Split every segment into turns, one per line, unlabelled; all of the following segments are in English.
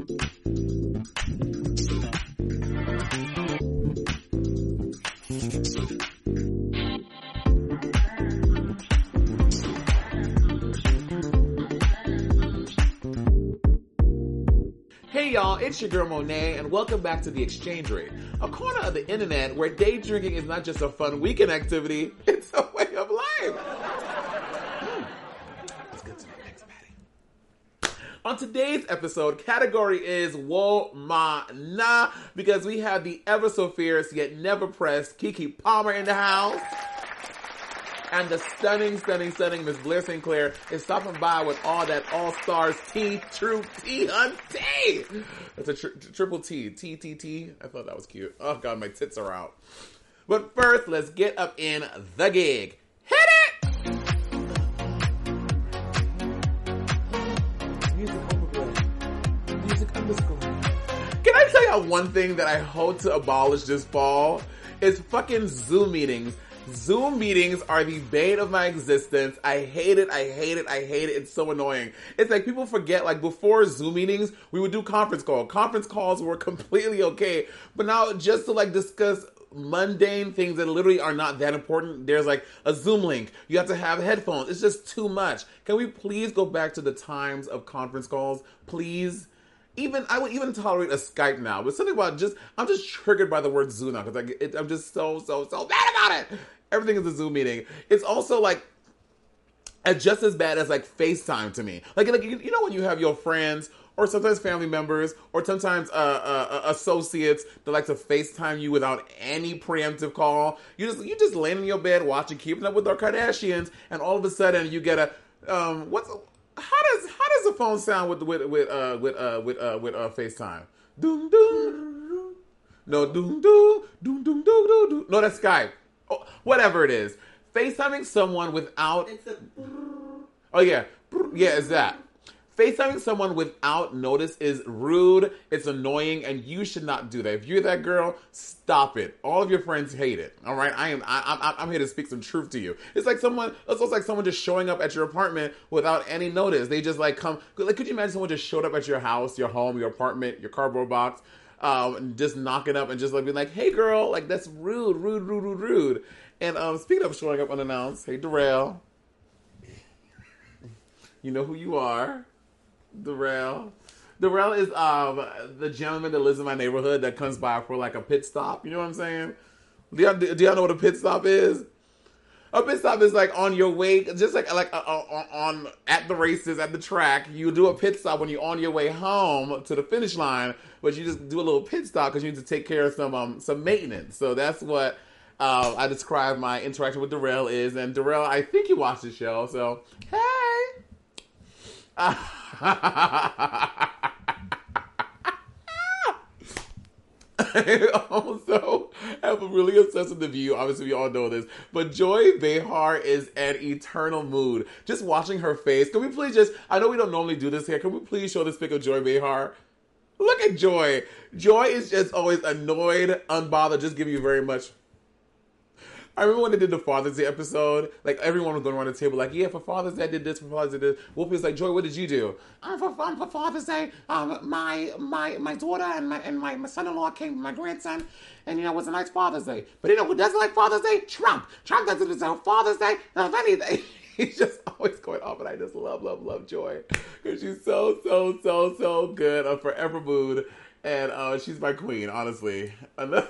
Hey y'all, it's your girl Monet, and welcome back to The X Change Rate, a corner of the internet where day drinking is not just a fun weekend activity, it's a way of life. Hmm. Let's get to the next patty. On today's episode, category is Whoa Ma because we have the ever so fierce yet never pressed Keke Palmer in the house. And the stunning, stunning, stunning Miss Blair St. Clair is stopping by with all that All Stars T, True T, T. That's a tri- triple T, T, T, T. I thought that was cute. Oh God, my tits are out. But first, let's get up in the gig. One thing that I hope to abolish this fall? Is fucking Zoom meetings. Zoom meetings are the bane of my existence. I hate it. I hate it. I hate it. It's so annoying. It's like people forget, like before Zoom meetings, we would do conference call. Conference calls were completely okay. But now just to like discuss mundane things that literally are not that important, there's like a Zoom link. You have to have headphones. It's just too much. Can we please go back to the times of conference calls? Please? Even I would even tolerate a Skype now, but something about just I'm just triggered by the word Zoom now because I'm just so so so mad about it. Everything is a Zoom meeting. It's also like just as bad as like FaceTime to me. Like like you know when you have your friends or sometimes family members or sometimes uh, uh, associates that like to FaceTime you without any preemptive call. You just you just laying in your bed watching Keeping Up with our Kardashians, and all of a sudden you get a um what's does the phone sound with with with uh with uh with uh with uh FaceTime? Doom doom. No doom doom doom doom doom doom doom. No, that's Skype. Oh, whatever it is, FaceTiming someone without.
It's a
Oh yeah, yeah, it's that. FaceTiming someone without notice is rude, it's annoying, and you should not do that. If you're that girl, stop it. All of your friends hate it. All right, I am. I, I'm, I'm here to speak some truth to you. It's like someone. It's almost like someone just showing up at your apartment without any notice. They just like come. Like, could you imagine someone just showed up at your house, your home, your apartment, your cardboard box? Um, and just knocking up and just like being like, "Hey, girl, like that's rude, rude, rude, rude, rude." And um, speaking of showing up unannounced, hey, Darrell, you know who you are. Darrell. Darrell is um the gentleman that lives in my neighborhood that comes by for like a pit stop. You know what I'm saying? Do y'all, do y'all know what a pit stop is? A pit stop is like on your way, just like like uh, uh, on at the races at the track. You do a pit stop when you're on your way home to the finish line, but you just do a little pit stop because you need to take care of some um some maintenance. So that's what uh, I describe my interaction with Darrell is. And Darrell, I think you watched the show, so hey. I also have a really the view. Obviously, we all know this, but Joy Behar is an eternal mood. Just watching her face. Can we please just? I know we don't normally do this here. Can we please show this pic of Joy Behar? Look at Joy. Joy is just always annoyed, unbothered, just giving you very much I remember when they did the Father's Day episode, like everyone was going around the table, like, yeah, for Father's Day I did this, for Father's Day I did this. Whoopi was like, Joy, what did you do? Um, for, um, for Father's Day, um, my my my daughter and my and my, my son-in-law came, my grandson, and you know, it was a nice Father's Day. But you know who doesn't like Father's Day? Trump. Trump doesn't deserve Father's Day. If anything. He's just always going off, and I just love, love, love Joy because she's so, so, so, so good. A forever mood and uh, she's my queen, honestly. Another,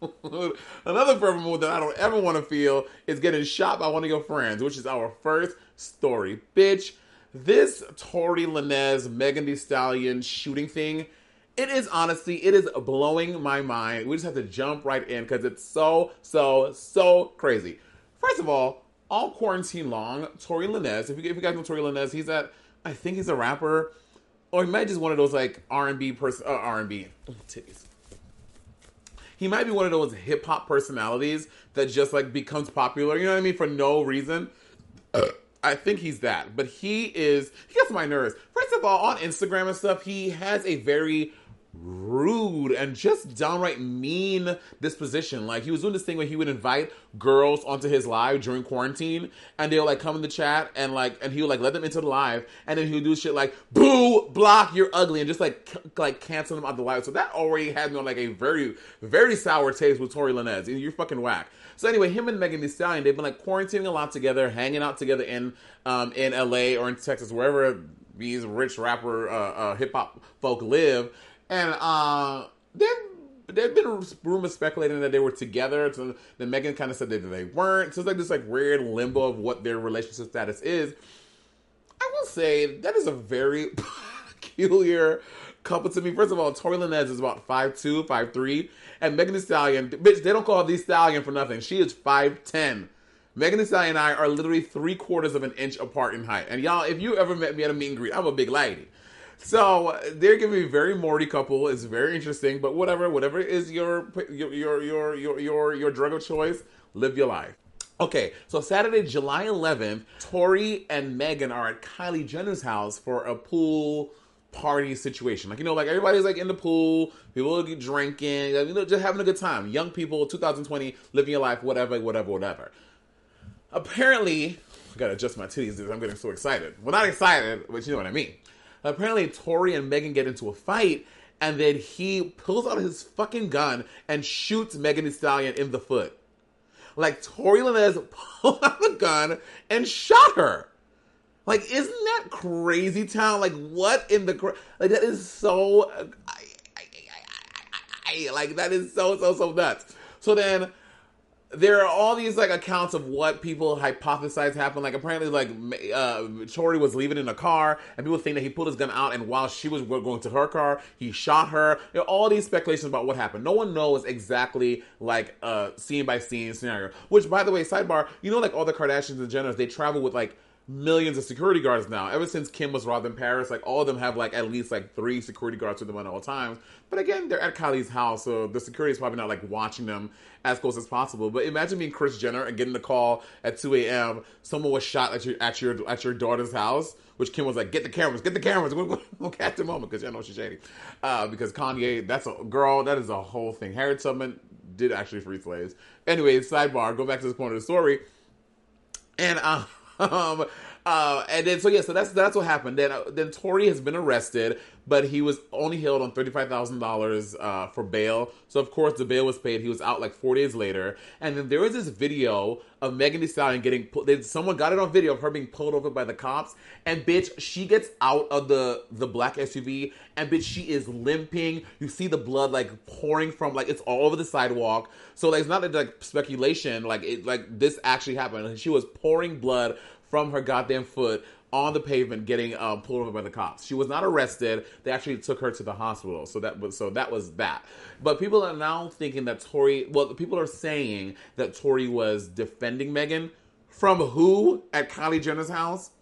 another forever that I don't ever want to feel is getting shot by one of your friends, which is our first story. Bitch, this Tory Lanez, Megan Thee Stallion shooting thing, it is honestly, it is blowing my mind. We just have to jump right in because it's so, so, so crazy. First of all, all quarantine long, Tory Lanez, if you, if you guys know Tory Lanez, he's at, I think he's a rapper or he might just one of those like R and B person, uh, R and B titties. He might be one of those hip hop personalities that just like becomes popular. You know what I mean for no reason. I think he's that, but he is he gets my nerves. First of all, on Instagram and stuff, he has a very rude and just downright mean disposition. Like he was doing this thing where he would invite girls onto his live during quarantine, and they'll like come in the chat and like, and he would like let them into the live, and then he would do shit like "boo, block, you're ugly," and just like c- like cancel them out the live. So that already had me on like a very very sour taste with Tory Lanez. You're fucking whack. So anyway, him and Megan Thee Stallion, they've been like quarantining a lot together, hanging out together in um in LA or in Texas, wherever these rich rapper uh, uh, hip hop folk live and uh, there there've been rumors speculating that they were together. So then Megan kind of said that they weren't. So it's like this like weird limbo of what their relationship status is. I will say that is a very peculiar couple to me. First of all, Tory Lanez is about 5'2", 5'3", and Megan Thee Stallion, bitch, they don't call these Stallion for nothing. She is 5'10". Megan Thee Stallion and I are literally three quarters of an inch apart in height. And y'all, if you ever met me at a meet and greet, I'm a big lady. So they're giving me a very Morty couple. It's very interesting, but whatever, whatever is your your your your your your, drug of choice, live your life. Okay, so Saturday, July 11th, Tory and Megan are at Kylie Jenner's house for a pool party situation. Like, you know, like everybody's like in the pool, people are drinking, you know, just having a good time. Young people, 2020, living your life, whatever, whatever, whatever. Apparently, I gotta adjust my titties because I'm getting so excited. Well, not excited, but you know what I mean. Apparently, Tory and Megan get into a fight, and then he pulls out his fucking gun and shoots Megan Thee Stallion in the foot. Like Tory Lanez pulled out the gun and shot her. Like, isn't that crazy town? Like, what in the like that is so I, I, I, like that is so so so nuts. So then there are all these like accounts of what people hypothesize happened. Like apparently, like uh, Tory was leaving in a car, and people think that he pulled his gun out, and while she was going to her car, he shot her. All these speculations about what happened. No one knows exactly like uh, scene by scene scenario. Which, by the way, sidebar, you know, like all the Kardashians and Jenners, they travel with like millions of security guards now. Ever since Kim was robbed in Paris, like all of them have like at least like three security guards with them at all times. But again, they're at Kylie's house, so the security is probably not like watching them as close as possible. But imagine being Kris Jenner and getting a call at 2 a.m. Someone was shot at your at your at your daughter's house, which Kim was like, "Get the cameras, get the cameras, we'll, we'll catch the moment," because you know she's shady. Uh, because Kanye, that's a girl, that is a whole thing. Harriet Tubman did actually free slaves. Anyway, sidebar. Go back to this point of the story, and um. Um, uh, and then so yeah, so that's that's what happened. Then uh, then Tory has been arrested, but he was only held on thirty five thousand uh, dollars for bail. So of course the bail was paid. He was out like four days later, and then there was this video of Megan Thee Stallion getting pulled. Someone got it on video of her being pulled over by the cops, and bitch, she gets out of the the black SUV, and bitch, she is limping. You see the blood like pouring from like it's all over the sidewalk. So like it's not like speculation. Like it like this actually happened. She was pouring blood from her goddamn foot on the pavement getting um, pulled over by the cops. She was not arrested. They actually took her to the hospital. So that was so that was that. But people are now thinking that Tory. Well, people are saying that Tory was defending Megan from who at Kylie Jenner's house.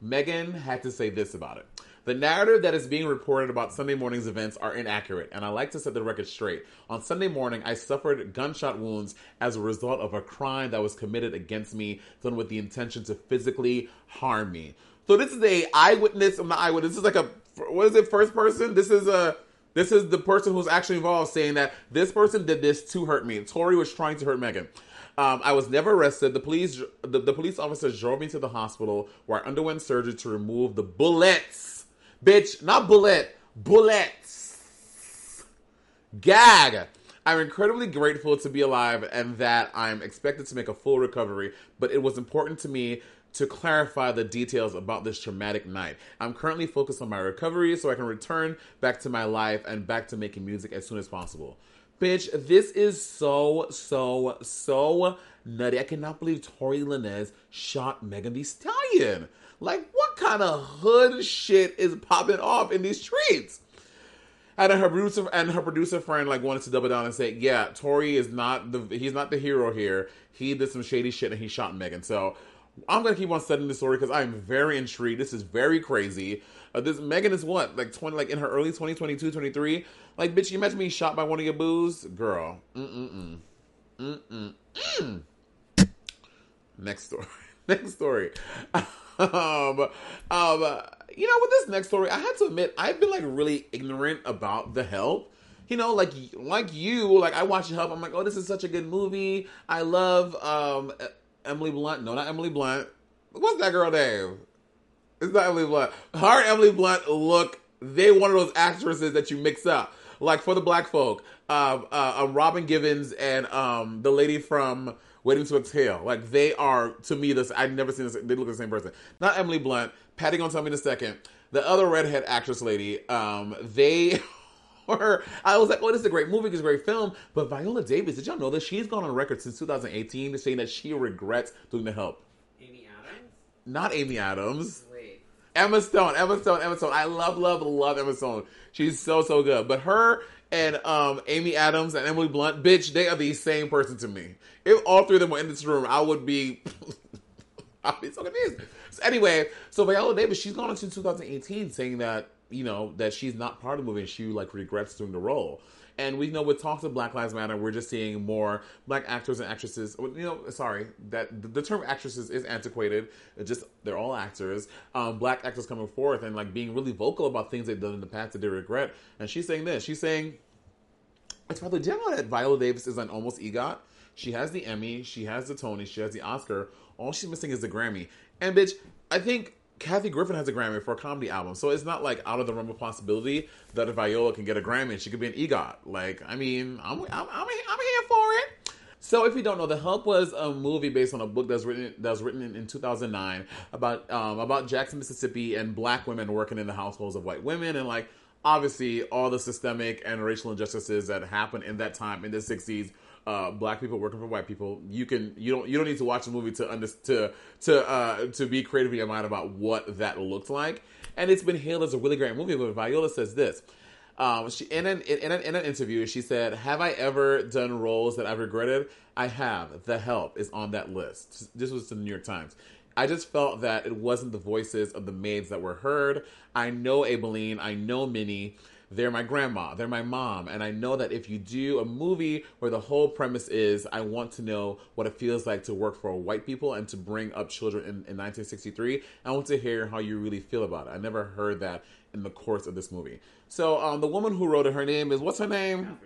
Megan had to say this about it. The narrative that is being reported about Sunday morning's events are inaccurate, and I like to set the record straight. On Sunday morning, I suffered gunshot wounds as a result of a crime that was committed against me, done with the intention to physically harm me. So this is a eyewitness. I'm not eyewitness. This is like a what is it? First person. This is a this is the person who's actually involved saying that this person did this to hurt me. Tory was trying to hurt Megan. Um, I was never arrested. The police the, the police officers drove me to the hospital where I underwent surgery to remove the bullets Bitch, not bullet, bullets. Gag. I'm incredibly grateful to be alive and that I'm expected to make a full recovery, but it was important to me to clarify the details about this traumatic night. I'm currently focused on my recovery so I can return back to my life and back to making music as soon as possible. Bitch, this is so, so, so nutty. I cannot believe Tory Lanez shot Megan Thee Stallion. Like, what kind of hood shit is popping off in these streets? And her producer and her producer friend like wanted to double down and say, yeah, Tory is not the he's not the hero here. He did some shady shit and he shot Megan. So I'm gonna keep on studying the story because I'm very intrigued. This is very crazy. Uh, this Megan is what like 20 like in her early 2022 23 like bitch you imagine being shot by one of your boos girl mm mm mm mm next story next story um, um, you know, with this next story, I had to admit I've been like really ignorant about the help. You know, like like you, like I watch Help. I'm like, oh, this is such a good movie. I love um Emily Blunt. No, not Emily Blunt. What's that girl name? It's not Emily Blunt. Her Emily Blunt look. They one of those actresses that you mix up. Like for the black folk, uh, uh, uh, Robin Givens and um, the lady from Waiting to Exhale. Like they are to me this. I've never seen this. They look the same person. Not Emily Blunt. Patty gonna tell me in a second. The other redhead actress lady. Um, they. Were, I was like, oh, this is a great movie, it's a great film. But Viola Davis, did y'all know that she's gone on record since 2018 saying that she regrets doing the help?
Amy Adams?
Not Amy Adams.
Wait.
Emma Stone, Emma Stone, Emma Stone. I love, love, love Emma Stone. She's so, so good. But her and um, Amy Adams and Emily Blunt, bitch, they are the same person to me. If all three of them were in this room, I would be, I'd be so confused. So anyway, so Viola Davis, she's gone into 2018 saying that you know that she's not part of the movie and she like regrets doing the role. And we know with talks of Black Lives Matter, we're just seeing more black actors and actresses. You know, sorry that the term actresses is antiquated. It's just they're all actors. Um, black actors coming forth and like being really vocal about things they've done in the past that they regret. And she's saying this. She's saying, "It's probably do you that Viola Davis is an almost EGOT? She has the Emmy, she has the Tony, she has the Oscar. All she's missing is the Grammy. And bitch, I think Kathy Griffin has a Grammy for a comedy album, so it's not like out of the realm of possibility that if Viola can get a Grammy and she could be an EGOT. Like, I mean, I'm I'm, I'm, I'm here for it. So, if you don't know, The Help was a movie based on a book that was written that was written in, in 2009 about um, about Jackson, Mississippi, and black women working in the households of white women, and like obviously all the systemic and racial injustices that happened in that time in the 60s uh, black people working for white people. You can you don't you don't need to watch the movie to under, to to uh, to be creative in your mind about what that looked like. And it's been hailed as a really great movie. But Viola says this. Um, she in an, in an in an interview, she said, "Have I ever done roles that I've regretted? I have. The Help is on that list. This was the New York Times. I just felt that it wasn't the voices of the maids that were heard. I know Aibileen, I know Minnie." They're my grandma, they're my mom. And I know that if you do a movie where the whole premise is, I want to know what it feels like to work for white people and to bring up children in, in 1963, I want to hear how you really feel about it. I never heard that in the course of this movie. So um, the woman who wrote it, her name is, what's her name?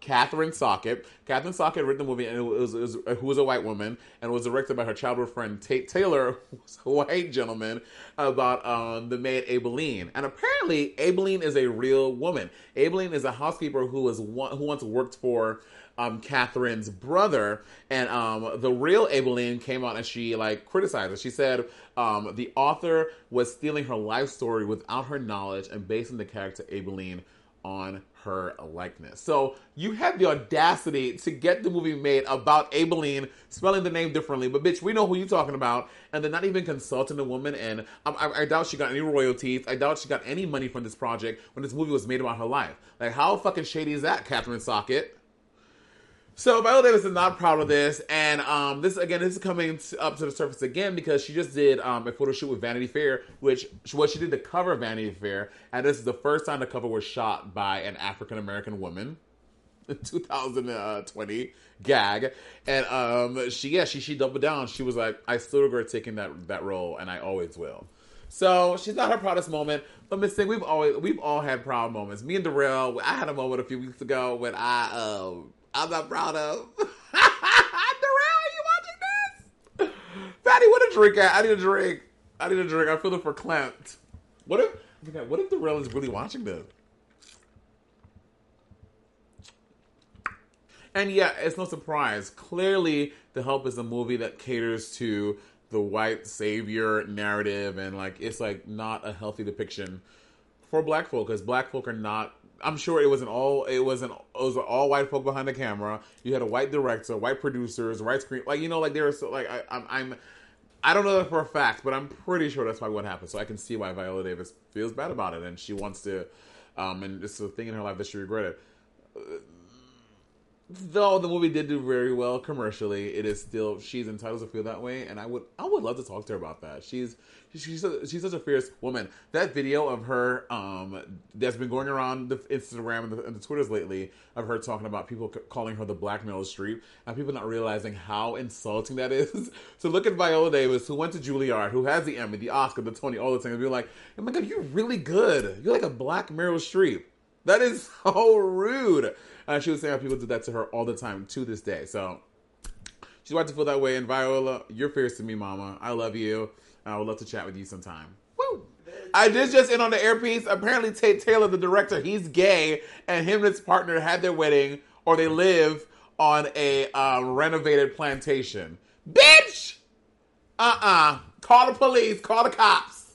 Kathryn Stockett. Kathryn Stockett wrote the movie, and it was, it was, who was a white woman, and was directed by her childhood friend Tate Taylor, a white gentleman, about um, the maid Aibileen. And apparently, Aibileen is a real woman. Aibileen is a housekeeper who was one, who once worked for um, Kathryn's brother, and um, the real Aibileen came out and she like criticized it. She said um, the author was stealing her life story without her knowledge and basing the character Aibileen on her likeness. So you had the audacity to get the movie made about Aibileen spelling the name differently, but bitch, we know who you're talking about, and they're not even consulting the woman. And I, um, I, I, doubt she got any royalties. I doubt she got any money from this project when this movie was made about her life. Like, how fucking shady is that, Kathryn Stockett? So Viola Davis is not proud of this, and um, this again, this is coming up to the surface again because she just did um, a photo shoot with Vanity Fair, which what she did the cover Vanity Fair, and this is the first time the cover was shot by an African American woman. 2020 gag, and um, she yeah she she doubled down. She was like, I still regret taking that that role, and I always will. So she's not her proudest moment, but Miss Thing, we've always we've all had proud moments. Me and Darrell, I had a moment a few weeks ago when I. Uh, I'm not proud of. Darrell, you watching this? Fatty, what a drink at? I need a drink. I need a drink. I'm feeling for Clint. What if okay, what if Darrell is really watching this? And yeah, it's no surprise. Clearly, The Help is a movie that caters to the white savior narrative, and like it's like not a healthy depiction for black folk because black folk are not I'm sure it wasn't all it wasn't it was all white folk behind the camera. You had a white director, white producers, white screen like you know like there was so, like I, I'm I'm I don't know that for a fact, but I'm pretty sure that's probably what happened. So I can see why Viola Davis feels bad about it and she wants to um and it's a thing in her life that she regretted. Though the movie did do very well commercially, it is still she's entitled to feel that way, and I would I would love to talk to her about that. She's she's she's such a fierce woman. That video of her um that's been going around the Instagram and the, and the Twitters lately of her talking about people calling her the Black Meryl Streep and people not realizing how insulting that is. so look at Viola Davis who went to Juilliard, who has the Emmy, the Oscar, the Tony, all the things, and be like, oh my god, you're really good. You're like a Black Meryl Streep. That is so rude. Uh, she was saying how people do that to her all the time to this day. So she's about to feel that way. And Viola, you're fierce to me, Mama. I love you. I would love to chat with you sometime. Woo! I did just in on the earpiece. Apparently, Tate Taylor, the director, he's gay, and him and his partner had their wedding, or they live on a uh, renovated plantation. Bitch! Uh uh-uh. uh. Call the police. Call the cops.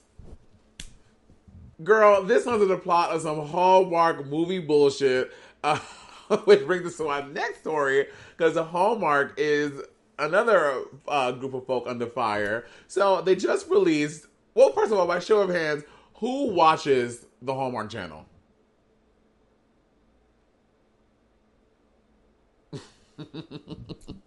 Girl, this one's the plot of some Hallmark movie bullshit. Uh, which brings us to our next story because the Hallmark is another uh, group of folk under fire. So they just released. Well, first of all, by show of hands, who watches the Hallmark Channel?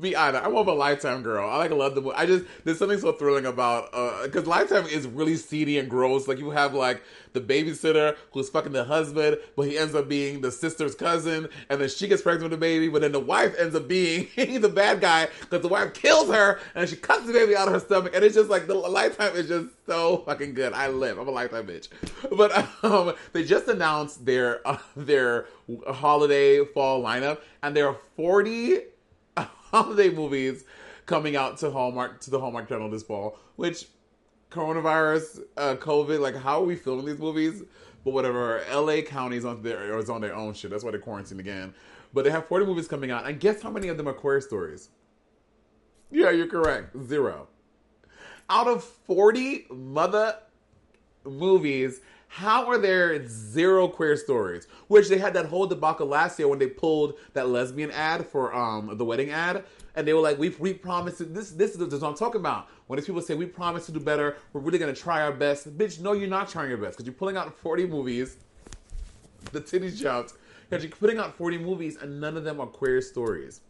be honest, I'm more of a Lifetime girl. I like love the. I just there's something so thrilling about uh because uh, Lifetime is really seedy and gross. Like you have like the babysitter who's fucking the husband, but he ends up being the sister's cousin, and then she gets pregnant with the baby, but then the wife ends up being the bad guy because the wife kills her and she cuts the baby out of her stomach, and it's just like the Lifetime is just so fucking good. I live. I'm a Lifetime bitch. But um, they just announced their uh, their holiday fall lineup, and there are 40 holiday movies coming out to Hallmark to the Hallmark Channel this fall. Which coronavirus, uh, COVID, like how are we filming these movies? But whatever, LA County's on their is on their own shit. That's why they're quarantined again. But they have 40 movies coming out, and guess how many of them are queer stories? Yeah, you're correct. Zero. Out of 40 mother movies, how are there zero queer stories? Which they had that whole debacle last year when they pulled that lesbian ad for um the wedding ad, and they were like, "We we promised this. This is, what I'm talking about." When these people say we promise to do better, we're really gonna try our best. Bitch, no, you're not trying your best because you're pulling out 40 movies. The titties jumped because you're putting out 40 movies and none of them are queer stories.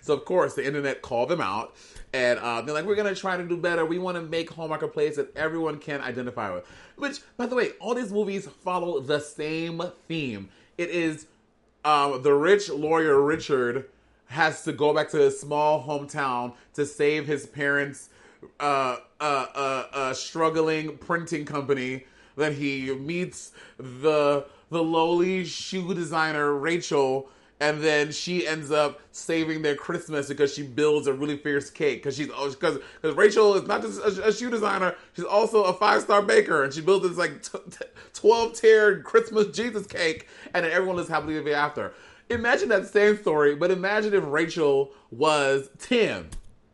So of course the internet called them out, and uh, they're like, "We're gonna try to do better. We want to make Hallmark a place that everyone can identify with." Which, by the way, all these movies follow the same theme. It is um, the rich lawyer Richard has to go back to his small hometown to save his parents' uh, uh, uh, struggling printing company. That he meets the the lowly shoe designer Rachel and then she ends up saving their Christmas because she builds a really fierce cake because she's because because Rachel is not just a, a, shoe designer, she's also a five star baker, and she builds this like twelve tiered Christmas Jesus cake, and then everyone lives happily ever after. Imagine that same story, but imagine if Rachel was Tim.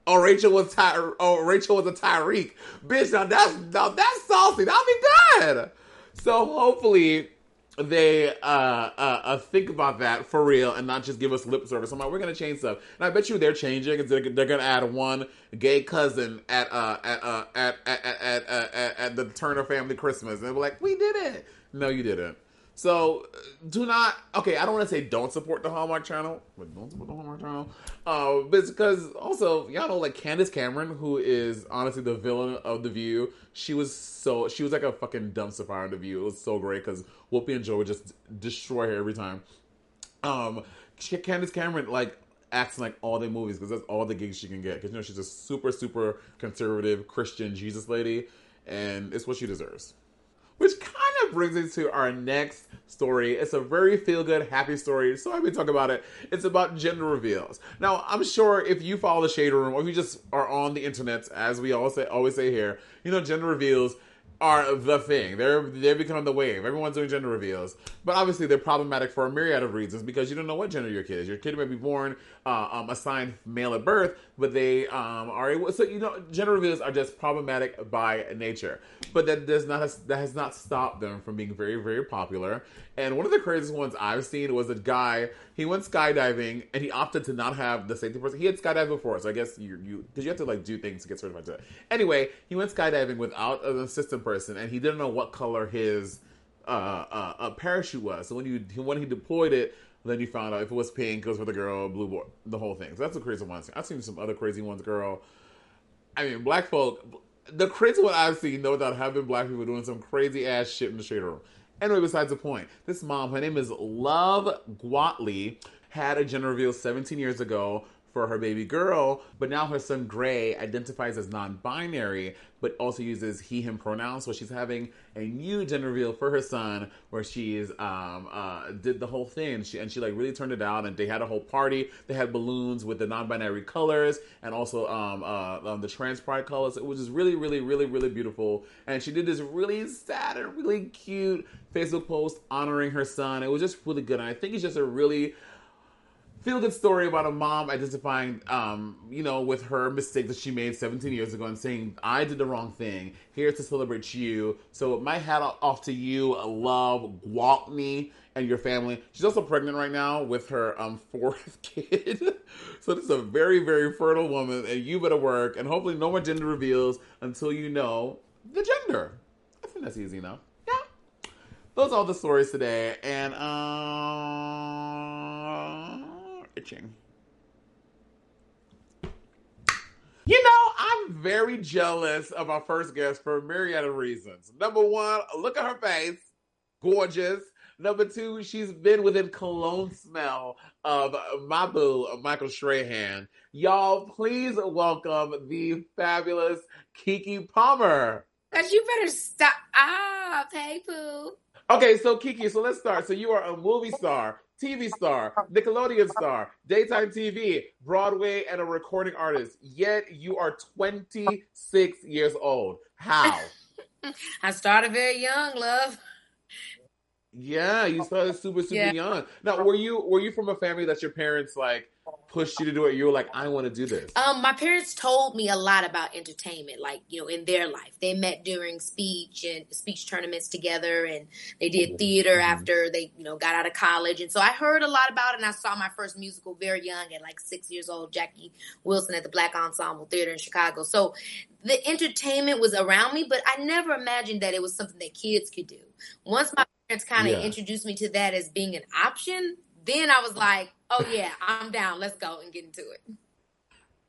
Or Rachel was Ty- or Rachel was a Tyreek. Bitch, now that's now that's saucy. That'll be good. So hopefully they uh, uh, uh, think about that for real and not just give us lip service. I'm like, we're gonna change stuff, and I bet you they're changing. They're, they're gonna add one gay cousin at uh, at, uh, at, at, at, at, at, at the Turner family Christmas, and they're like, we did it. No, you didn't. So do not. Okay, I don't want to say don't support the Hallmark Channel, but don't support the Hallmark Channel. Uh, but because also y'all know like Candace Cameron, who is honestly the villain of The View. She was so she was like a fucking dumpster fire on The View. It was so great because Whoopi and Joe would just destroy her every time. Um, Candace Cameron like acts like all the movies because that's all the gigs she can get. Because you know she's a super super conservative Christian Jesus lady, and it's what she deserves. Which kind of brings us to our next story. It's a very feel good, happy story. So I've been talking about it. It's about gender reveals. Now, I'm sure if you follow the Shade Room or if you just are on the internet, as we always say, always say here, you know, gender reveals are the thing. They're they're becoming the wave. Everyone's doing gender reveals, but obviously they're problematic for a myriad of reasons because you don't know what gender your kid is. Your kid may be born uh, um, assigned male at birth, but they um, are able. So you know, gender reveals are just problematic by nature. But that does not that has not stopped them from being very very popular. And one of the craziest ones I've seen was a guy. He went skydiving and he opted to not have the safety person. He had skydived before, so I guess you you because you have to like do things to get certified to. Anyway, he went skydiving without an assistant person, and he didn't know what color his uh, uh, a parachute was. So when you when he deployed it, then you found out if it was pink, it was for the girl, blue boy, the whole thing. So that's a crazy one. I've seen some other crazy ones, girl. I mean, black folk. The crazy one I've seen, doubt, have been black people doing some crazy ass shit in the shade room. Anyway, besides the point, this mom, her name is Love Gwaltney, had a gender reveal 17 years ago for her baby girl, but now her son Gray identifies as non-binary, but also uses he/him pronouns. So she's having a new gender reveal for her son, where she's um, uh, did the whole thing, she, and she like really turned it out. And they had a whole party. They had balloons with the non-binary colors, and also um, uh, um, the trans pride colors. It was just really, really, really, really beautiful. And she did this really sad and really cute Facebook post honoring her son. It was just really good, and I think it's just a really feel good story about a mom identifying, um, you know, with her mistake that she made 17 years ago and saying, I did the wrong thing. Here to celebrate you. So my hat off to you, love, Gwaltney, and your family. She's also pregnant right now with her um, fourth kid. so this is a very, very fertile woman, and you better work. And hopefully, no more gender reveals until you know the gender. I think that's easy enough. Yeah. Those are all the stories today. And, um, itching. You know, I'm very jealous of our first guest for a myriad of reasons. Number one, look at her face. Gorgeous. Number two, she's been within cologne smell of my boo, Michael Strahan. Y'all, please welcome the fabulous Keke Palmer.
Cause you better stop. Ah, pay poo.
Okay, so Keke, so let's start. So you are a movie star, TV star, Nickelodeon star, daytime TV, Broadway, and a recording artist. Yet you are 26 years old. How?
I started very young, love.
Yeah, you started super super yeah. young. Now, were you were you from a family that your parents like pushed you to do it? You were like, I want to do this.
Um, my parents told me a lot about entertainment, like you know, in their life. They met during speech and speech tournaments together, and they did mm-hmm. theater mm-hmm. after they you know got out of college. And so I heard a lot about it, and I saw my first musical very young, at like six years old. Jackie Wilson at the Black Ensemble Theater in Chicago. So the entertainment was around me, but I never imagined that it was something that kids could do. Once my parents kind of yeah. introduced me to that as being an option, then I was like, oh yeah, I'm down. Let's go and get into it.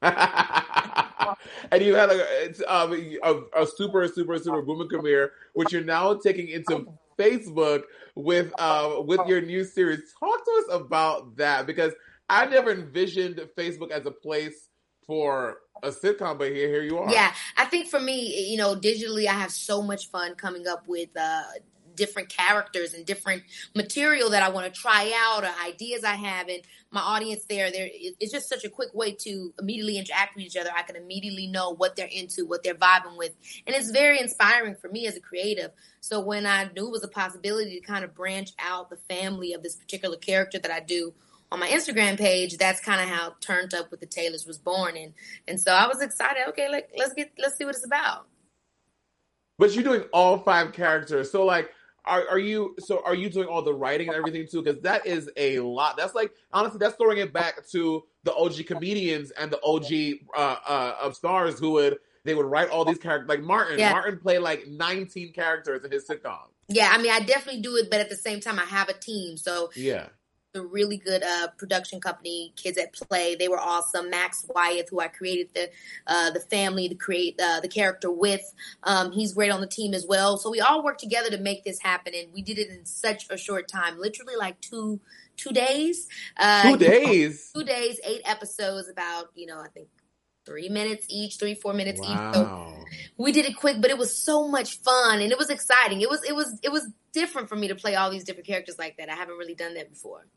and you had a, um, a, a, super, super, super booming career, which you're now taking into Facebook with uh, with your new series. Talk to us about that because I never envisioned Facebook as a place for a sitcom, but here, here you are.
Yeah, I think for me, you know, digitally, I have so much fun coming up with uh, different characters and different material that I want to try out or ideas I have and my audience there there it's just such a quick way to immediately interact with each other I can immediately know what they're into what they're vibing with and it's very inspiring for me as a creative so when I knew it was a possibility to kind of branch out the family of this particular character that I do on my Instagram page, that's kind of how Turned Up with the Taylors was born, and and so I was excited. Okay, let, let's get let's see what it's about.
But you're doing all five characters, so like are, are you so are you doing all the writing and everything too? Because that is a lot. That's like honestly that's throwing it back to the og comedians and the og uh, uh, of stars who would they would write all these characters like martin. Yeah. martin played like 19 characters in his sitcom.
Yeah i mean i definitely do it but at the same time i have a team. So
yeah
a really good uh, production company, Kids at Play. They were awesome. Max Wyeth, who I created the uh, the family to create uh, the character with, um, he's great on the team as well. So we all worked together to make this happen, and we did it in such a short time, literally like two two days.
Uh, two days.
Two days, eight episodes, about you know I think three minutes each, three four minutes wow. each. So we did it quick, but it was so much fun and it was exciting. It was it was it was different for me to play all these different characters like that. I haven't really done that before.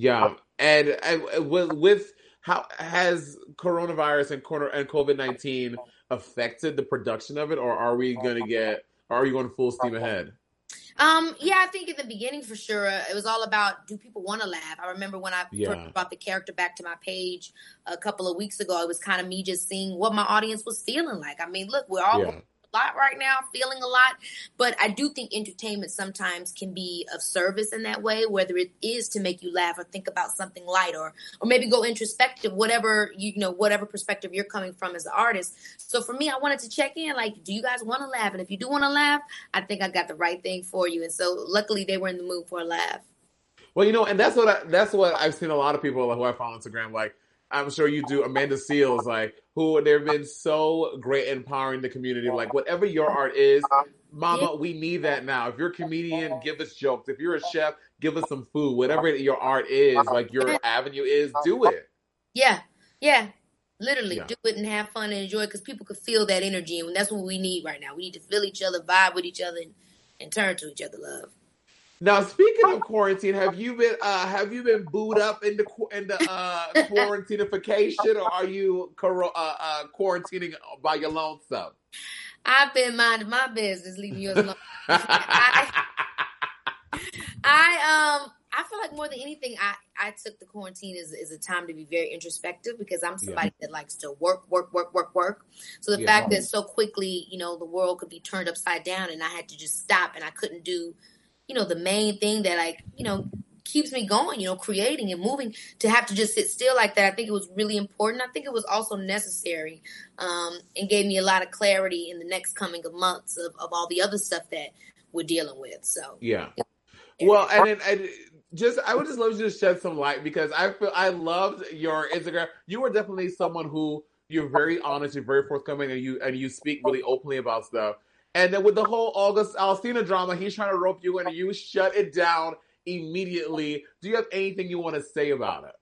Yeah, and, and with, with how has coronavirus and and COVID nineteen affected the production of it, or are we going to get? Are you going full steam ahead?
Um, yeah, I think in the beginning for sure, uh, it was all about do people want to laugh. I remember when I yeah. brought the character back to my page a couple of weeks ago, it was kind of me just seeing what my audience was feeling like. I mean, look, we're all yeah. Lot right now, feeling a lot. But I do think entertainment sometimes can be of service in that way, whether it is to make you laugh or think about something light or or maybe go introspective, whatever you know, whatever perspective you're coming from as an artist. So for me, I wanted to check in, like, do you guys want to laugh? And if you do want to laugh, I think I got the right thing for you. And so luckily they were in the mood for a laugh.
Well, you know, and that's what I, that's what I've seen a lot of people who I follow on Instagram like I'm sure you do. Amanda Seales, like who they've been so great empowering the community. Like whatever your art is, Mama, we need that now. If you're a comedian, give us jokes. If you're a chef, give us some food. Whatever your art is, like your avenue is, do it.
Yeah, yeah. Literally, yeah. do it and have fun and enjoy because people could feel that energy, and that's what we need right now. We need to feel each other, vibe with each other, and, and turn to each other love.
Now, speaking of quarantine, have you been uh, have you been booed up into into uh, quarantinification, or are you uh, uh, quarantining by your lonesome?
I've been minding my business, leaving yours alone. I, I um I feel like more than anything, I I took the quarantine as, as a time to be very introspective because I'm somebody yeah. that likes to work, work, work, work, work. So the yeah. fact that so quickly, you know, the world could be turned upside down, and I had to just stop, and I couldn't do you know, the main thing that like, you know, keeps me going, you know, creating and moving to have to just sit still like that. I think it was really important. I think it was also necessary um, and gave me a lot of clarity in the next coming of months of, of all the other stuff that we're dealing with. So,
yeah. Well, and, and just, I would just love you to shed some light because I feel I loved your Instagram. You were definitely someone who you're very honest, you're very forthcoming, and you and you speak really openly about stuff. And then with the whole August Alsina drama, he's trying to rope you in and you shut it down immediately. Do you have anything you want to say about it?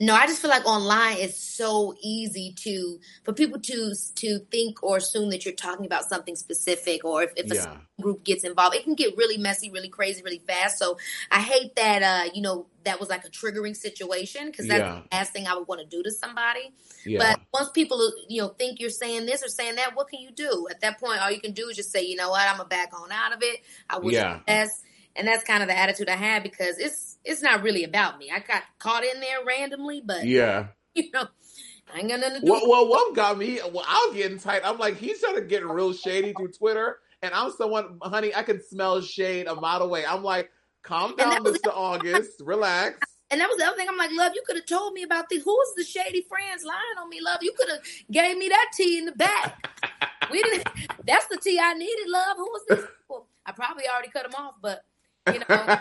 No, I just feel like online it's so easy to for people to to think or assume that you're talking about something specific, or if, if yeah. a group gets involved, it can get really messy, really crazy, really fast. So I hate that. Uh, you know, that was like a triggering situation because that's yeah. the last thing I would want to do to somebody. Yeah. But once people you know think you're saying this or saying that, what can you do at that point? All you can do is just say, you know what, I'm gonna back on out of it. I wish yeah. best and that's kind of the attitude I had because it's it's not really about me. I got caught in there randomly, but
yeah,
you know, I ain't got nothing to do.
Well, well, what got me? Well, I was getting tight. I'm like, he's trying to get real shady through Twitter, and I'm someone, honey, I can smell shade a mile away. I'm like, calm down, Mr. August, relax.
And that was the other thing. I'm like, love, you could have told me about the who's the shady friends lying on me, love. You could have gave me that tea in the back. we didn't. That's the tea I needed, love. Who was this? Well, I probably already cut him off, but you know,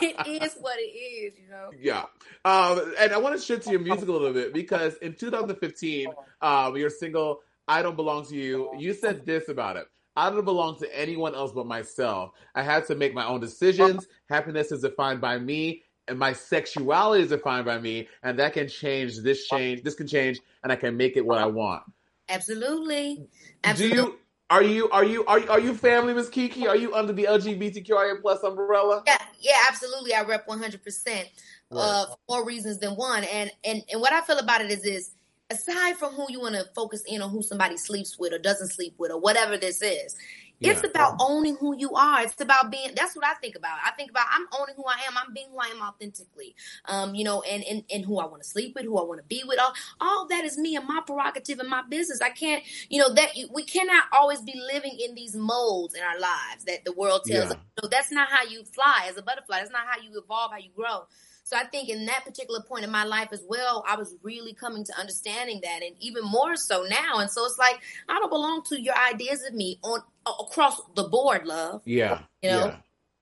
it is what it is, you know.
Yeah. Um, and I want to shift to your music a little bit because in 2015, um, your single "I Don't Belong to You," you said this about it. I don't belong to anyone else but myself. I had to make my own decisions. Happiness is defined by me, and my sexuality is defined by me, and that can change. This change. This can change, and I can make it what I want.
Absolutely. Absolutely.
Do you are you are you are you, are you family, Miss Keke? Are you under the LGBTQIA plus umbrella?
Yeah, yeah, absolutely. I rep one hundred percent. Uh, for more reasons than one. And and and what I feel about it is this: aside from who you want to focus in on, who somebody sleeps with or doesn't sleep with or whatever this is, yeah. It's about owning who you are. It's about being. That's what I think about. I think about I'm owning who I am. I'm being who I am authentically. Um, you know, and and and who I want to sleep with, who I want to be with. All all that is me and my prerogative and my business. I can't. You know that we cannot always be living in these molds in our lives that the world tells yeah. us. No, that's not how you fly as a butterfly. That's not how you evolve. How you grow. So I think in that particular point in my life as well, I was really coming to understanding that, and even more so now. And so it's like I don't belong to your ideas of me on across the board, love.
Yeah, you know,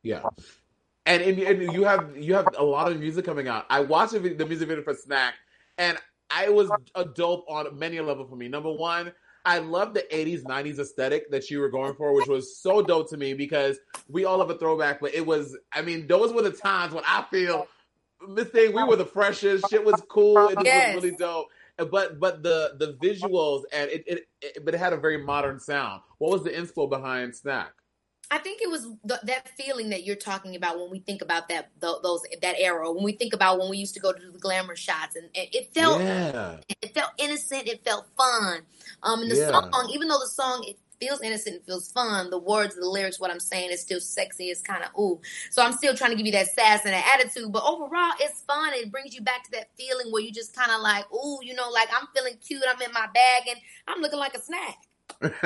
yeah, yeah. And, and, and you have you have a lot of music coming out. I watched the music video for Snack, and I was a dope on many a level for me. Number one, I love the 80s, 90s aesthetic that you were going for, which was so dope to me because we all have a throwback, but it was, I mean, those were the times when I feel Miss Thing, we were the freshest. Shit was cool. It yes. was really dope. But but the the visuals and it, it, it, but it had a very modern sound. What was the inspo behind Snack?
I think it was the, that feeling that you're talking about when we think about that the, those that era. When we think about when we used to go to the glamour shots, and, and it felt yeah. it felt innocent. It felt fun. Um, and the yeah. song, even though the song it feels innocent, feels fun. The words, the lyrics, what I'm saying is still sexy. It's kind of ooh. So I'm still trying to give you that sass and that attitude. But overall, it's fun. It brings you back to that feeling where you just kind of like ooh, you know, like I'm feeling cute. I'm in my bag and I'm looking like a snack.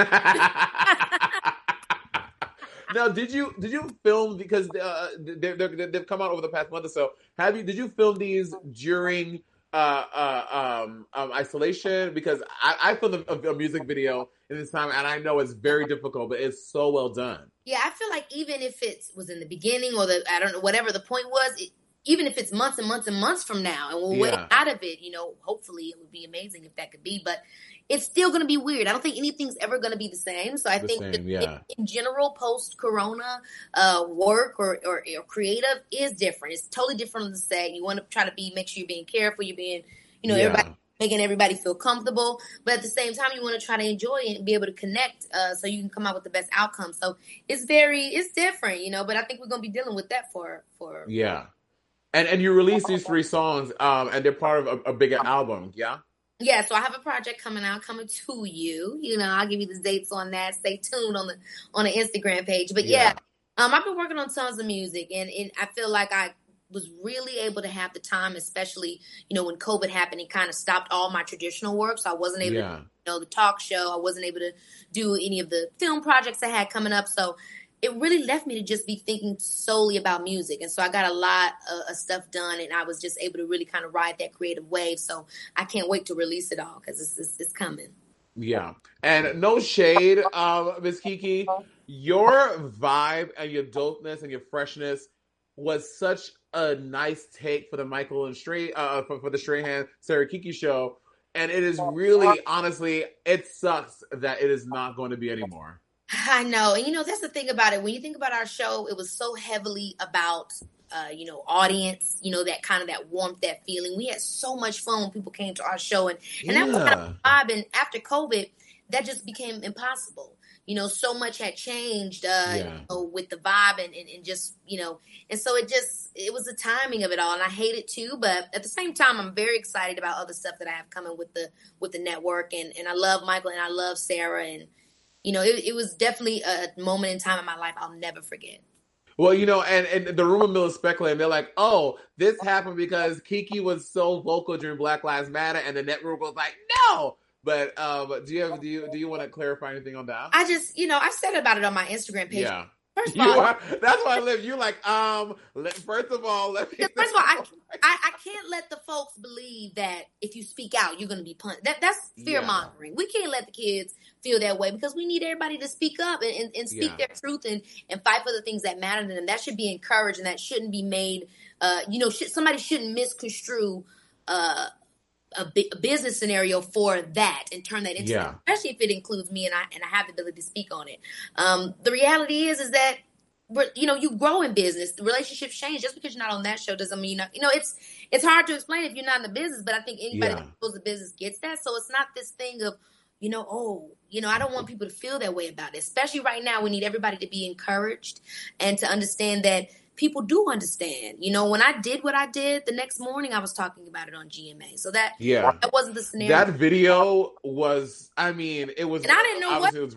now, did you did you film because uh, they have come out over the past month or so? Have you did you film these during uh, uh, um, um, isolation? Because I, I filmed a, a, music video in this time, and I know it's very difficult, but it's so well done.
Yeah, I feel like even if it was in the beginning or the I don't know whatever the point was, it, even if it's months and months and months from now, and we'll yeah. out of it, you know, hopefully it would be amazing if that could be, but it's still going to be weird. I don't think anything's ever going to be the same. So I the think same, yeah. in general, post Corona uh, work or, or, or creative is different. It's totally different on the set. You want to try to be make sure you're being careful. You're being, you know, yeah. everybody making everybody feel comfortable, but at the same time, you want to try to enjoy it and be able to connect, uh, so you can come out with the best outcome. So it's very, it's different, you know. But I think we're gonna be dealing with that for for
yeah. And and you release these three songs, um, and they're part of a, a bigger album, yeah
yeah, so I have a project coming out, coming to you. You know, I'll give you the dates on that. Stay tuned on the on the Instagram page. But yeah, yeah um, I've been working on tons of music, and, and I feel like I was really able to have the time, especially you know when COVID happened, it kind of stopped all my traditional work, so I wasn't able yeah. to you know the talk show. I wasn't able to do any of the film projects I had coming up. So it really left me to just be thinking solely about music. And so I got a lot of, of, stuff done and I was just able to really kind of ride that creative wave. So I can't wait to release it all because it's, it's, it's, coming.
Yeah. And no shade, um, Miss Keke, your vibe and your dopeness and your freshness was such a nice take for the Michael and Stray, uh, for, for the Strahan Sara Keke show. And it is really, honestly, it sucks that it is not going to be anymore.
I know. And you know, that's the thing about it. When you think about our show, it was so heavily about uh, you know, audience, you know, that kind of that warmth, that feeling. We had so much fun when people came to our show and, and yeah. that was kind of vibe. And after COVID, that just became impossible. You know, so much had changed uh, yeah. you know, with the vibe and, and, and, just, you know, and so it just, it was the timing of it all. And I hate it too. But at the same time, I'm very excited about other stuff that I have coming with the, with the network. And, and I love Michael and I love Sara and, you know, it, it was definitely a moment in time in my life I'll never forget.
Well, you know, and, and the rumor mill is speculating. They're like, oh, this happened because Keke was so vocal during Black Lives Matter, and the network was like, no. But um, do you have do you do you want to clarify anything on that?
I just, you know, I said about it on my Instagram page.
Yeah. First of all, are, that's why I live. You're like, um, let, first of all, let me.
First of all, I, I, I can't let the folks believe that if you speak out, you're going to be punished. That that's fear mongering. Yeah. We can't let the kids feel that way because we need everybody to speak up and, and, and speak yeah. their truth and, and fight for the things that matter to them. That should be encouraged and that shouldn't be made. Uh, you know, should, somebody shouldn't misconstrue. Uh, a, a, business scenario for that and turn that into yeah. especially if it includes me and I and I have the ability to speak on it. Um, the reality is is that you know you grow in business. The relationships change just because you're not on that show doesn't mean you know, you know it's it's hard to explain if you're not in the business. But I think anybody yeah. that knows the business gets that. So it's not this thing of you know oh you know I don't want people to feel that way about it. Especially right now, we need everybody to be encouraged and to understand that people do understand. You know, when I did what I did, the next morning I was talking about it on GMA. So that yeah, that wasn't the scenario.
That video was, I mean, it was,
and I didn't know what.
It was,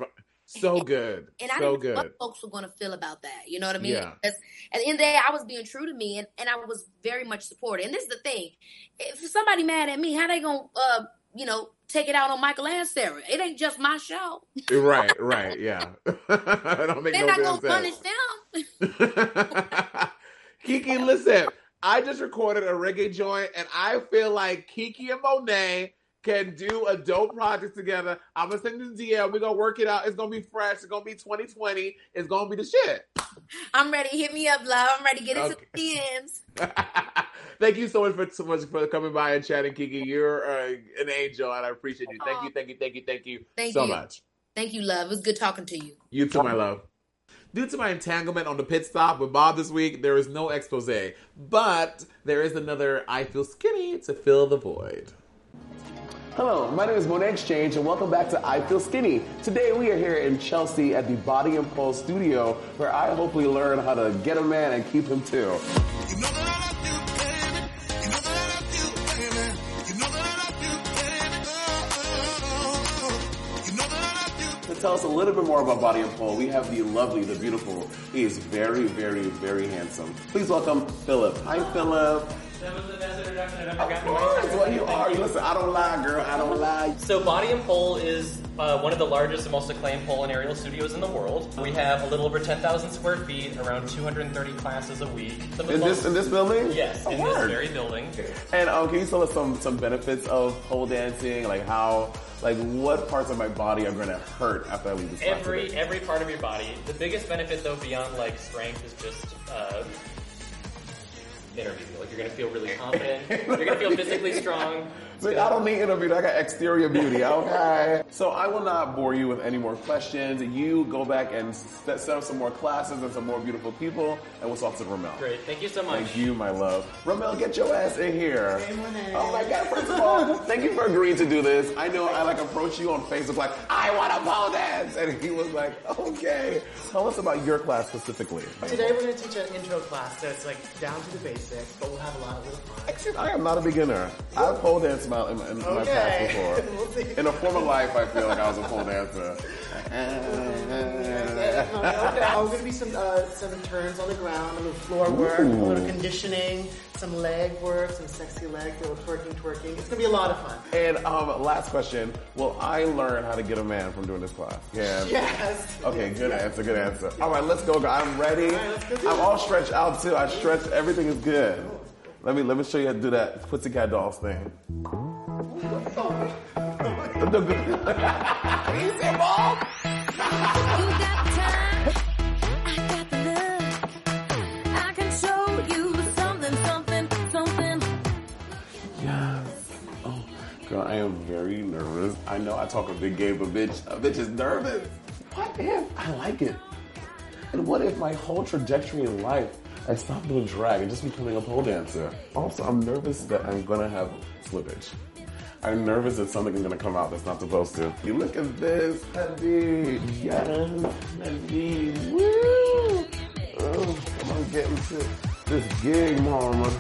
so good.
And I
so
didn't know what folks were going to feel about that. You know what I mean? Yeah. Because at the end of the day, I was being true to me and, and I was very much supported. And this is the thing. If somebody mad at me, how they going to, uh, you know, take it out on Michael and Sara. It ain't just my show.
right, right, yeah. I don't make
They're
no
not gonna punish
them. Keke, listen, I just recorded a reggae joint, and I feel like Keke and Monet can do a dope project together. I'm gonna send you the DM. We're gonna work it out. It's gonna be fresh. It's gonna be 2020. It's gonna be the shit.
I'm ready. Hit me up, love. I'm ready get into okay. the DMs.
thank you so much for so much for coming by and chatting, Keke. You're uh, an angel, and I appreciate you. Thank you, thank you, thank you, thank you thank so you. much.
Thank you, love. It was good talking to you.
You too, my love. Due to my entanglement on the pit stop with Bob this week, there is no expose, but there is another I Feel Skinny to fill the void.
Hello, my name is Monét X Change, and welcome back to I Feel Skinny. Today we are here in Chelsea at the Body and Pole studio, where I hopefully learn how to get a man and keep him too. You know tell us a little bit more about Body and Pole, we have the lovely, the beautiful. He is very, very, very handsome. Please welcome Philip. Hi, Philip.
That was the best introduction I've ever
Of
gotten
course, well, you are. Listen, I don't lie, girl. I don't lie.
So Body and Pole is uh, one of the largest and most acclaimed pole and aerial studios in the world. We have a little over 10,000 square feet, around 230 classes a week. Some
this in this building?
Yes,
Oh,
in this very building.
And um, can you tell us some some benefits of pole dancing? Like how, like what parts of my body are going to hurt after I leave this
Every every part of your body. The biggest benefit though beyond like strength is just uh, interview. Like you're gonna feel really confident. you're gonna feel physically strong.
But I don't need interview. I got exterior beauty. Okay. so I will not bore you with any more questions. You go back and set, set up some more classes and some more beautiful people, and we'll talk to Ramel.
Great. Thank you so much.
Thank you, my love. Ramel, get your ass in here. Hey, morning. Oh my God! First of all, thank you for agreeing to do this. I know I like approached you on Facebook like I want to pole dance, and he was like, okay. Tell us about your class specifically.
Today we're going to teach an intro class that's like down to the basics, but we'll have a lot of little fun.
Actually, I am not a beginner. I've pole danced in my, in, in my past before.
We'll.
In a former life, I feel like I was a pole dancer.
Okay, oh, going to be some uh, some turns on the ground, a little floor work, a little conditioning, some leg work, some sexy legs, a little twerking, twerking. It's going to be a lot of fun.
And um, last question: Will I learn how to get a man from doing this class? Yeah.
Yes.
Okay, good answer, good answer. All right, let's go. guys. I'm ready.
right, let's go do
I'm
it.
all stretched out too. I stretched. Everything is good. Let me let me show you how to do that pussycat dolls thing. you say, Mom?
You got time,
am very nervous. I know I talk a big game, but bitch, a bitch is nervous. What if I like it? And what if my whole trajectory in life, I stop doing drag and just becoming a pole dancer? Also, I'm nervous that I'm gonna have slippage. I'm nervous that something is gonna come out that's not supposed to. You look at this, Hadi. Yes, Hadi. Woo! Oh, come on, get into this gig, mama.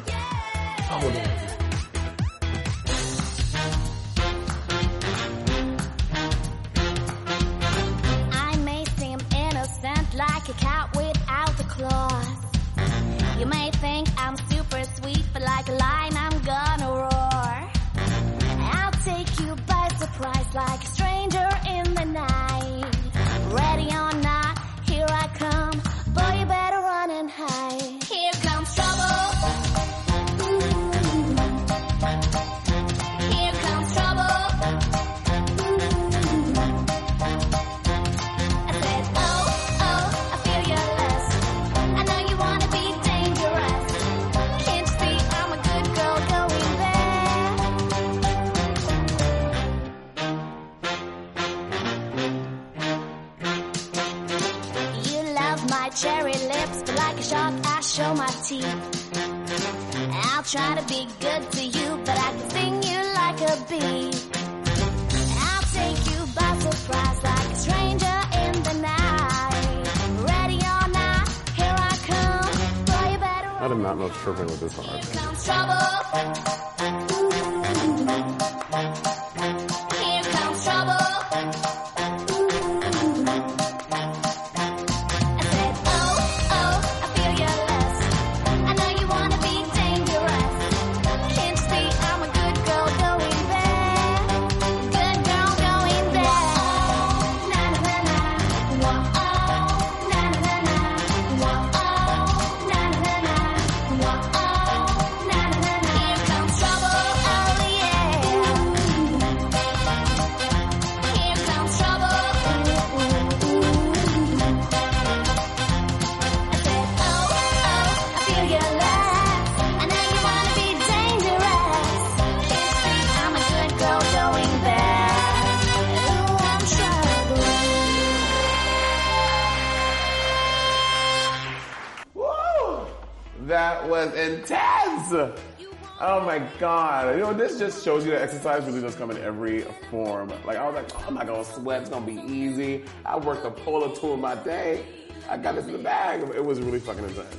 Oh my
god. You know, this just shows you that exercise really does come in every form. Like, I was like, oh, I'm not gonna sweat, it's gonna be easy. I worked a pole or two in my day. I got this in the bag. It was really fucking intense.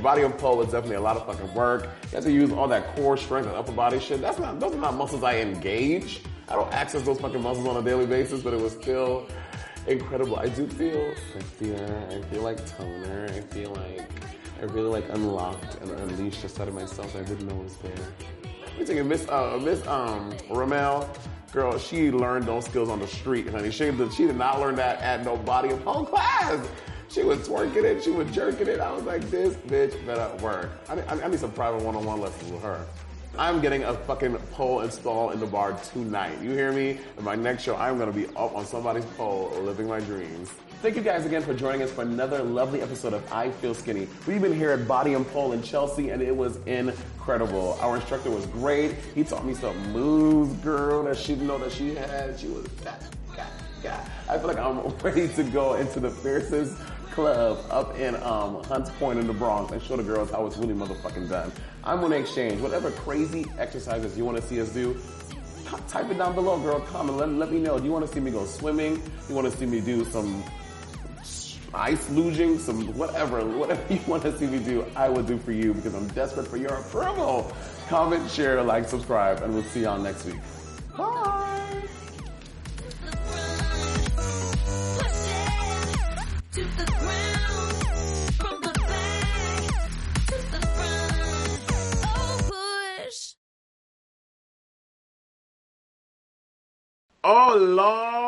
Body and pole is definitely a lot of fucking work. You have to use all that core strength and upper body shit. That's not, those are not muscles I engage. I don't access those fucking muscles on a daily basis, but it was still incredible. I do feel sexier. I feel like toner. I feel like I really like unlocked and unleashed a side of myself that I didn't know was there. We taking Miss uh, Miss um Ramel, girl. She learned those skills on the street, honey. She did, she did not learn that at no body of pole class. She was twerking it, she was jerking it. I was like, this bitch better work. I need, I need some private one-on-one lessons with her. I'm getting a fucking pole installed in the bar tonight. You hear me? In my next show, I'm gonna be up on somebody's pole, living my dreams. Thank you guys again for joining us for another lovely episode of I Feel Skinny. We've been here at Body and Pole in Chelsea, and it was incredible. Our instructor was great. He taught me some moves, girl, that she didn't know that she had. She was, God, God, God. I feel like I'm ready to go into the fiercest club up in um, Hunts Point in the Bronx and show the girls how it's really motherfucking done. I'm gonna Exchange. Whatever crazy exercises you want to see us do, type it down below, girl. Comment. Let, let me know. Do you want to see me go swimming? You want to see me do some ice luging, some whatever, whatever you want to see me do, I will do for you because I'm desperate for your approval. Comment, share, like, subscribe, and we'll see y'all next week. Bye.
To the ground, from the back to the front. Oh.
Oh Lord,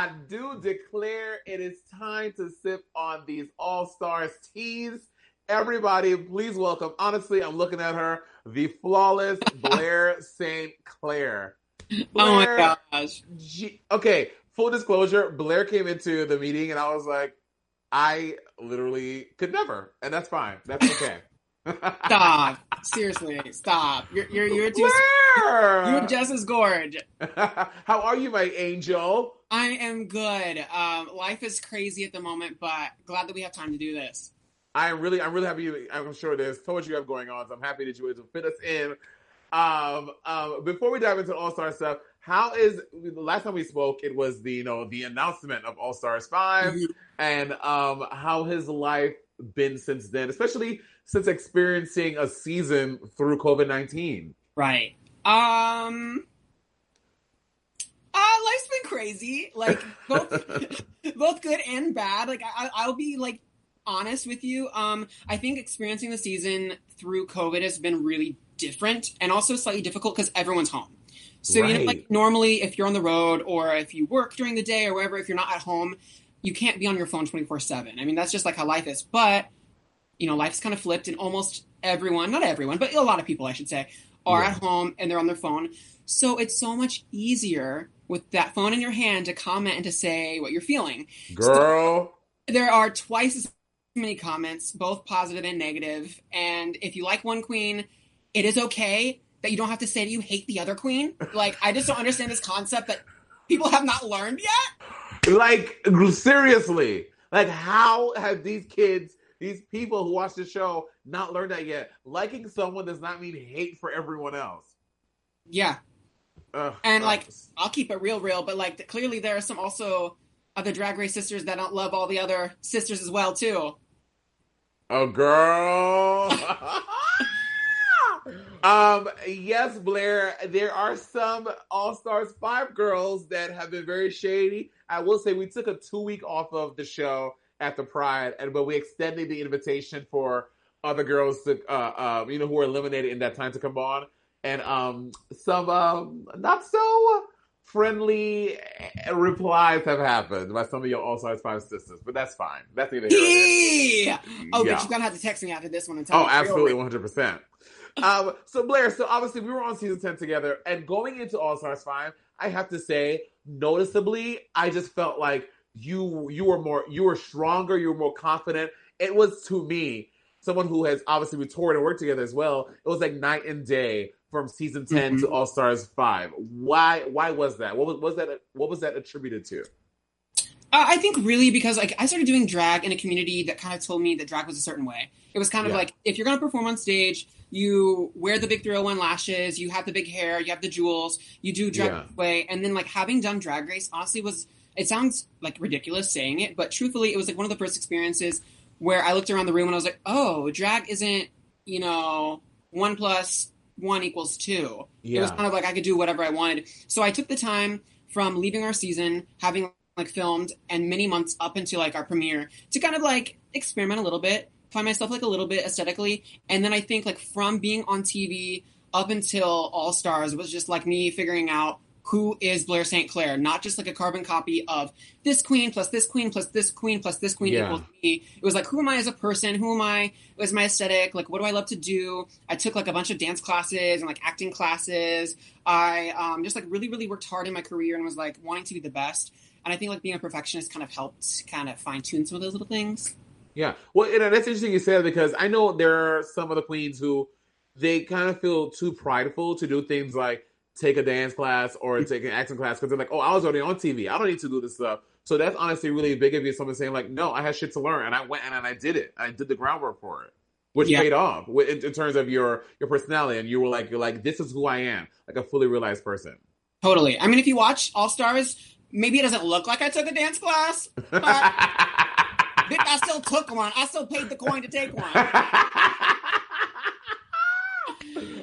I do declare it is time to sip on these All Stars teas. Everybody, please welcome. Honestly, I'm looking at her, the flawless Blair St. Clair.
Oh my gosh.
G- okay, full disclosure, Blair came into the meeting and I was like, I literally could never, and that's fine. That's okay.
Stop. Seriously, stop. You're you're you're too
Blair!
You're just as gorge.
How are you, my angel?
I am good. Um, life is crazy at the moment, but glad that we have time to do this.
I'm really, I'm really happy. You, I'm sure there's so much you have going on. So I'm happy that you were able to fit us in. Um, um, before we dive into All Star stuff, how is the last time we spoke? It was the you know the announcement of All Stars 5
Mhm.
and um, how has life been since then, especially since experiencing a season through COVID nineteen.
Right. Um. Uh, life's been crazy. Like both, both good and bad. Like I, I'll be like honest with you. Um, I think experiencing the season through COVID has been really different and also slightly difficult because everyone's home. So you know, like normally, if you're on the road or if you work during the day or wherever, if you're not at home, you can't be on your phone 24 seven. I mean, that's just like how life is. But you know, life's kind of flipped, and almost everyone, not everyone, but a lot of people, I should say, are
Yeah.
at home and they're on their phone. So it's so much easier with that phone in your hand to comment and to say what you're feeling.
Girl,
There are twice as many comments, both positive and negative. And if you like one queen, it is okay that you don't have to say that you hate the other queen. Like, I just don't understand this concept that people have not learned yet.
like seriously, like how have these kids? These people who watch the show not learned that yet. Liking someone does not mean hate for everyone else.
Yeah. And
ugh.
like, I'll keep it real, real, but like, clearly there are some also other Drag Race sisters that don't love all the other sisters as well too.
Oh, girl. um, yes, Blair. There are some All Stars five girls that have been very shady. I will say we took a two week off of the show at the Pride, and but we extended the invitation for other girls to, uh, uh, you know, who were eliminated in that time to come on, and um, some um, not so friendly replies have happened by some of your All Stars five sisters, but that's fine. That's neither here.
Yeah. Oh,
Yeah.
but you're gonna have to text me after this one and tell
Oh,
me.
absolutely, one hundred percent. Um, so Blair, so obviously we were on season ten together, and going into All Stars five, I have to say, noticeably, I just felt like you you were more you were stronger, you were more confident. It was to me, someone who has obviously we toured and worked together as well. It was like night and day from season 10 to All Stars five. Why why was that? What was, was that what was that attributed to?
Uh, I think really because like I started doing drag in a community that kind of told me that drag was a certain way. It was kind of
Yeah.
like if you're gonna perform on stage, you wear the big 301 lashes, you have the big hair, you have the jewels, you do drag
Yeah.
way, and then like having done Drag Race, honestly, was it sounds like ridiculous saying it, but truthfully, it was like one of the first experiences where I looked around the room and I was like, oh, drag isn't you know one plus one equals two. It was kind of like I could do whatever I wanted. So I took the time from leaving our season, having like filmed and many months up into like our premiere to kind of like experiment a little bit find myself like a little bit aesthetically, and then I think like from being on TV up until All Stars was just like me figuring out who is Blair St. Clair, not just like a carbon copy of this queen plus this queen plus this queen plus this queen
Yeah.
equals me. It was like, who am I as a person? Who am I? What is my aesthetic? Like, what do I love to do? I took like a bunch of dance classes and like acting classes. I um, just like really, really worked hard in my career and was like wanting to be the best. And I think like being a perfectionist kind of helped kind of fine tune some of those little things.
Yeah. Well, and that's interesting you said because I know there are some of the queens who they kind of feel too prideful to do things like take a dance class or take an acting class because they're like, oh, I was already on TV. I don't need to do this stuff. So that's honestly really big of you. Someone saying like, no, I had shit to learn and I went and, and I did it. I did the groundwork for it, which
Yeah.
paid off in, in terms of your your personality. And you were like, you're like, this is who I am, like a fully realized person.
Totally. I mean, if you watch All Stars, maybe it doesn't look like I took a dance class, but I still took one. I still paid the coin to take one.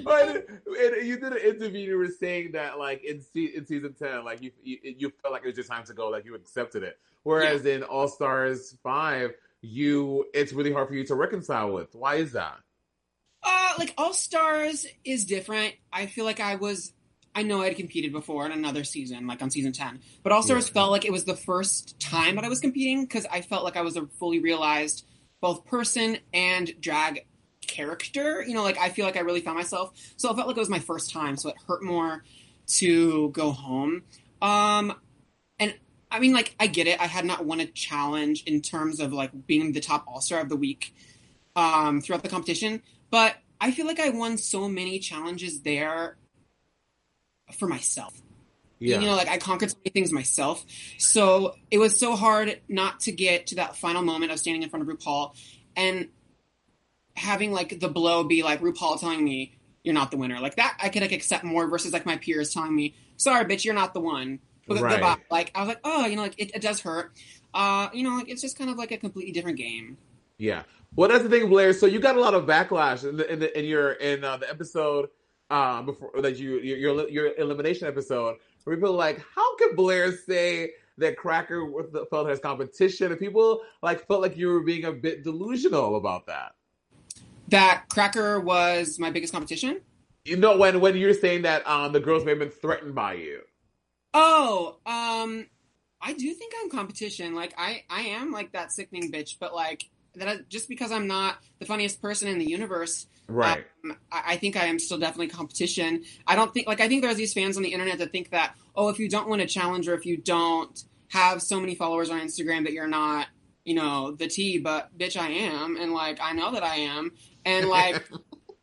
But and you did an interview. You were saying that, like in, se- in season ten, like you, you you felt like it was your time to go, like you accepted it. Whereas in All Stars five, you it's really hard for you to reconcile with. Why is that?
Uh, like All Stars is different. I feel like I was, I know I'd competed before in another season, like on season 10, but All Stars
Yeah.
felt like it was the first time that I was competing because I felt like I was a fully realized both person and drag character. You know, like I feel like I really found myself. So I felt like it was my first time. So it hurt more to go home. Um, and I mean, like, I get it. I had not won a challenge in terms of like being the top All Star of the week um, throughout the competition, but I feel like I won so many challenges there for myself.
Yeah,
You know, like I conquered so many things myself. So it was so hard not to get to that final moment of standing in front of RuPaul and having like the blow be like RuPaul telling me you're not the winner. Like that I could like accept more versus like my peers telling me, sorry bitch, you're not the one. But
Right.
goodbye. Like I was like, oh, you know, like it, it does hurt. Uh, you know, like it's just kind of like a completely different game.
yeah. Well, that's the thing, Blair. So you got a lot of backlash in the in, the, in your in uh, the episode uh, before that you your, your your elimination episode where people are like, how could Blair say that Cracker felt as competition, and people like felt like you were being a bit delusional about that.
That Cracker was my biggest competition.
You know, when when you're saying that um, the girls may have been threatened by you.
Oh, um, I do think I'm competition. Like I, I am like that sickening bitch, but like that I, just because I'm not the funniest person in the universe,
Right.
um, I, I think I am still definitely competition. I don't think like I think there's these fans on the internet that think that oh, if you don't win a challenge or if you don't have so many followers on Instagram that you're not, you know, the T. But bitch, I am, and like I know that I am, and like.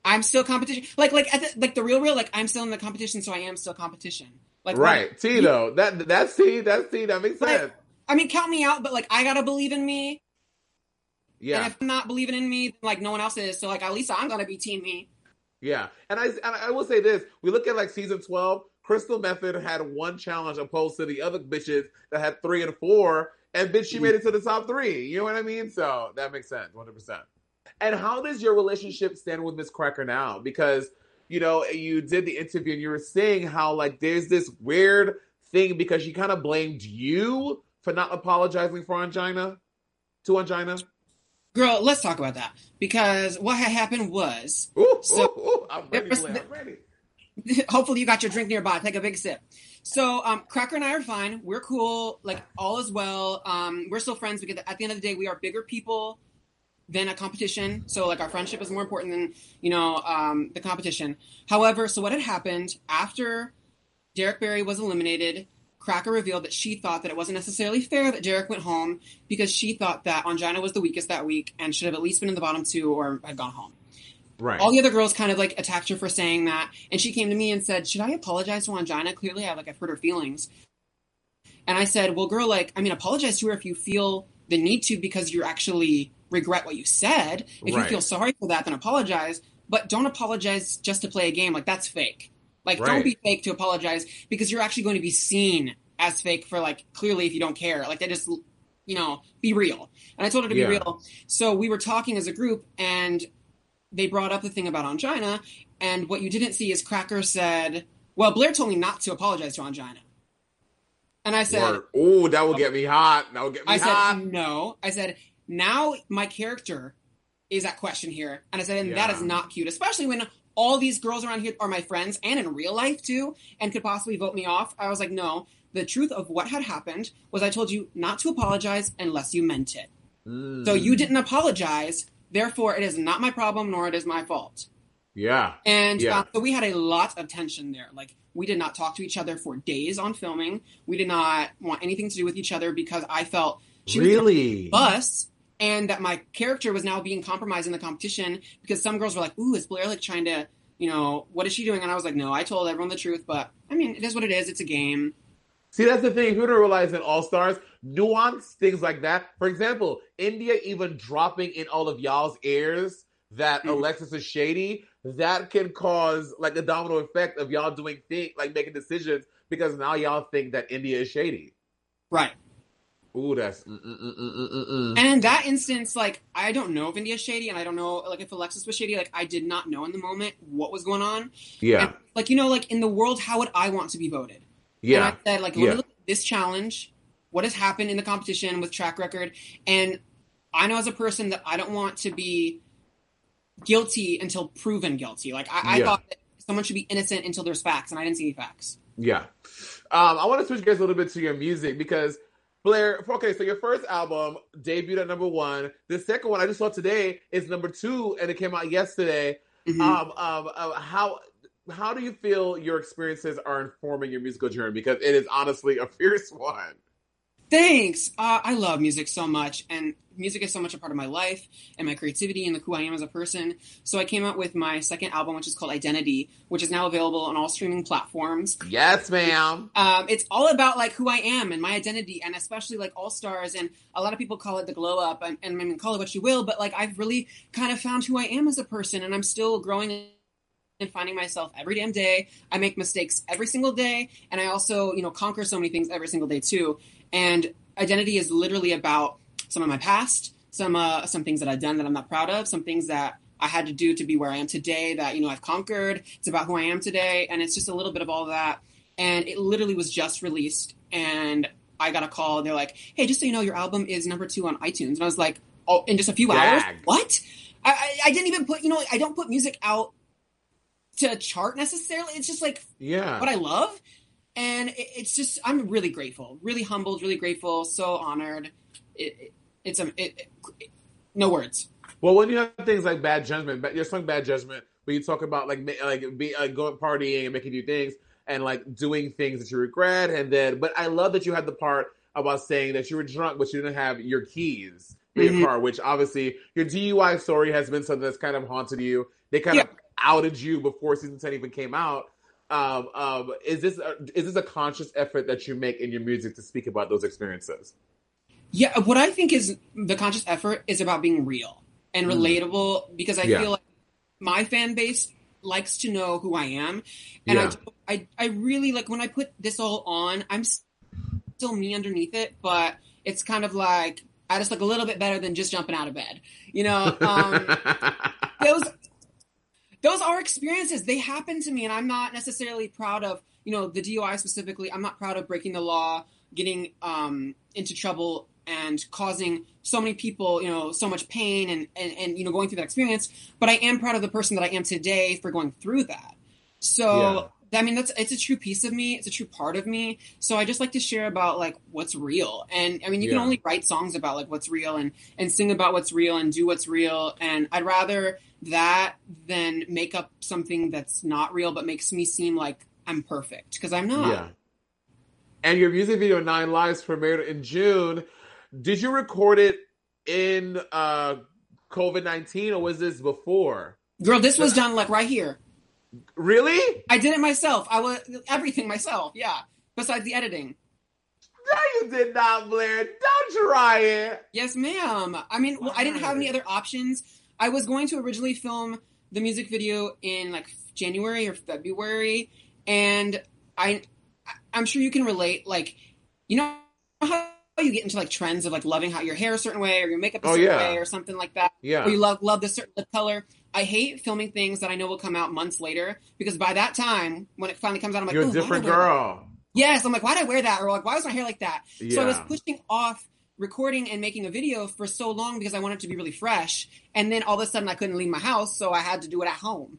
I'm still competition. Like, like, at the, like the real, real. Like, I'm still in the competition, so I am still competition. Like,
right. T though. That that's T. That's T. That makes
Like,
sense.
I mean, count me out, but like I gotta believe in me.
Yeah.
And if I'm not believing in me, like no one else is. So like at least I'm gonna be team me.
Yeah. And I and I will say this: we look at like season twelve. Crystal Methyd had one challenge opposed to the other bitches that had three and four, and bitch, she mm. made it to the top three. You know what I mean? So that makes sense, one hundred percent. And how does your relationship stand with Miss Cracker now? Because you know you did the interview and you were saying how like there's this weird thing because she kind of blamed you for not apologizing for Ongina to Ongina.
Girl, let's talk about that because what had happened was,
Ooh,
So-
ooh, ooh, I'm ready, I'm ready.
hopefully you got your drink nearby. Take a big sip. So um, Cracker and I are fine. We're cool. Like all is well. Um, we're still friends because at the end of the day, we are bigger people than a competition. So like our friendship is more important than you know um, the competition. However, so what had happened after Derrick Barry was eliminated? Cracker revealed that she thought that it wasn't necessarily fair that Derrick went home because she thought that Ongina was the weakest that week and should have at least been in the bottom two or had gone home
Right.
all the other girls kind of like attacked her for saying that and she came to me and said should i apologize to Ongina clearly i like i've hurt her feelings and i said well girl like i mean apologize to her if you feel the need to because you're actually regret what you said. If
Right.
you feel sorry for that then apologize. But don't apologize just to play a game. Like that's fake. Like
Right.
don't be fake to apologize because you're actually going to be seen as fake for like clearly if you don't care. Like they just you know be real. And i told her to
Yeah.
be real. So we were talking as a group and they brought up the thing about Ongina, and what you didn't see is Cracker said, "Well, Blair told me not to apologize to Ongina," and I said,
Oh, that will get me hot. That will get me
"I said no." I said, "Now my character is at question here. And I said, and
Yeah.
that is not cute, especially when all these girls around here are my friends and in real life too, and could possibly vote me off. I was like, no. The truth of what had happened was I told you not to apologize unless you meant it.
Mm.
So you didn't apologize. Therefore, it is not my problem, nor it is my fault.
Yeah.
And
Yeah.
uh, so we had a lot of tension there. Like we did not talk to each other for days on filming. We did not want anything to do with each other because I felt she was
Really?
bus and that my character was now being compromised in the competition because some girls were like, "Ooh, is Blair like trying to, you know, what is she doing?" And I was like, "No, I told everyone the truth, but I mean, it is what it is. It's a game."
See, that's the thing. You don't realize in All Stars, nuance things like that. For example, India even dropping in all of y'all's ears that
Mhm.
Alexis is shady, that can cause like a domino effect of y'all doing things like making decisions because now y'all think that India is shady.
Right.
Ooh, that's mm, mm, mm.
And in that instance, like I don't know if India's shady, and I don't know like if Alexis was shady. Like I did not know in the moment what was going on.
yeah,
And, like you know, like in the world, how would I want to be voted?
yeah,
And I said, like,
Yeah.
me look at this challenge, what has happened in the competition with track record, and I know as a person that I don't want to be guilty until proven guilty. Like I, I
Yeah.
thought that someone should be innocent until there's facts, and I didn't see any facts.
yeah. Um, I want to switch gears a little bit to your music because Blair. Okay, so your first album debuted at number one. The second one I just saw today is number two, and it came out yesterday.
Mhm.
um, um, um, how how do you feel your experiences are informing your musical journey? Because it is honestly a fierce one.
Thanks. Uh, I love music so much, and music is so much a part of my life and my creativity and like who I am as a person. So I came out with my second album, which is called Identity, which is now available on all streaming platforms.
Yes, ma'am.
um, it's all about like who I am and my identity, and especially like All Stars. And a lot of people call it the glow up, and, and I mean, call it what you will. But like, I've really kind of found who I am as a person, and I'm still growing and finding myself every damn day. I make mistakes every single day, and I also, you know, conquer so many things every single day too. And identity is literally about some of my past, some uh, some things that I've done that I'm not proud of, some things that I had to do to be where I am today that you know I've conquered. It's about who I am today, and it's just a little bit of all that. And it literally was just released, and I got a call. They're like, "Hey, just so you know, your album is number two on iTunes." And I was like, "Oh, in just a few hours? What?" I, I, I didn't even put, you know, I don't put music out to chart necessarily. It's just like
Yeah.
what I love. And it, it's just, I'm really grateful, really humbled, really grateful, so honored. It, it, it's a, it, it, no words.
Well, when you have things like bad judgment, but you're talking "Bad Judgment," where you talk about like like be like going partying and making new things and like doing things that you regret, and then but I love that you had the part about saying that you were drunk but you didn't have your keys in
Mhm.
your car, which obviously your DUI story has been something that's kind of haunted you. They kind of outed you before season ten even came out. Um, um, is this a, is this a conscious effort that you make in your music to speak about those experiences?
Yeah, what I think is the conscious effort is about being real and
Mm.
relatable because I
Yeah.
feel like my fan base likes to know who I am, and
Yeah.
I, I I really like when I put this all on. I'm still me underneath it, but it's kind of like I just look a little bit better than just jumping out of bed, you know. Um, those those are experiences they happen to me and i'm not necessarily proud of you know the dui specifically i'm not proud of breaking the law getting um, into trouble and causing so many people you know so much pain and, and and you know going through that experience but i am proud of the person that i am today for going through that so I mean that's it's a true piece of me. It's a true part of me. So I just like to share about like what's real. And I mean you can only write songs about like what's real and and sing about what's real and do what's real. And I'd rather that than make up something that's not real but makes me seem like I'm perfect because I'm not.
Yeah. And your music video Nine Lives premiered in June. Did you record it in uh COVID nineteen or was this before?
Girl, this was done like right here.
Really?
I did it myself. I was everything myself. Yeah. Besides the editing.
No, you did not, Blair. Don't try it.
Yes, ma'am. I mean, well, I didn't have any other options. I was going to originally film the music video in like January or February, and I, I'm sure you can relate. Like, you know how you get into like trends of like loving how your hair a certain way or your makeup a
Oh,
certain
yeah.
way or something like that,
Yeah.
or you love love this certain lip color. I hate filming things that I know will come out months later because by that time, when it finally comes out, I'm like,
You're a
"Ooh, why did
different
I wear that?"
girl.
Yes, I'm like, why did I wear that? Or like, why was my hair like that? So I was pushing off recording and making a video for so long because I wanted to be really fresh. And then all of a sudden I couldn't leave my house, so I had to do it at home.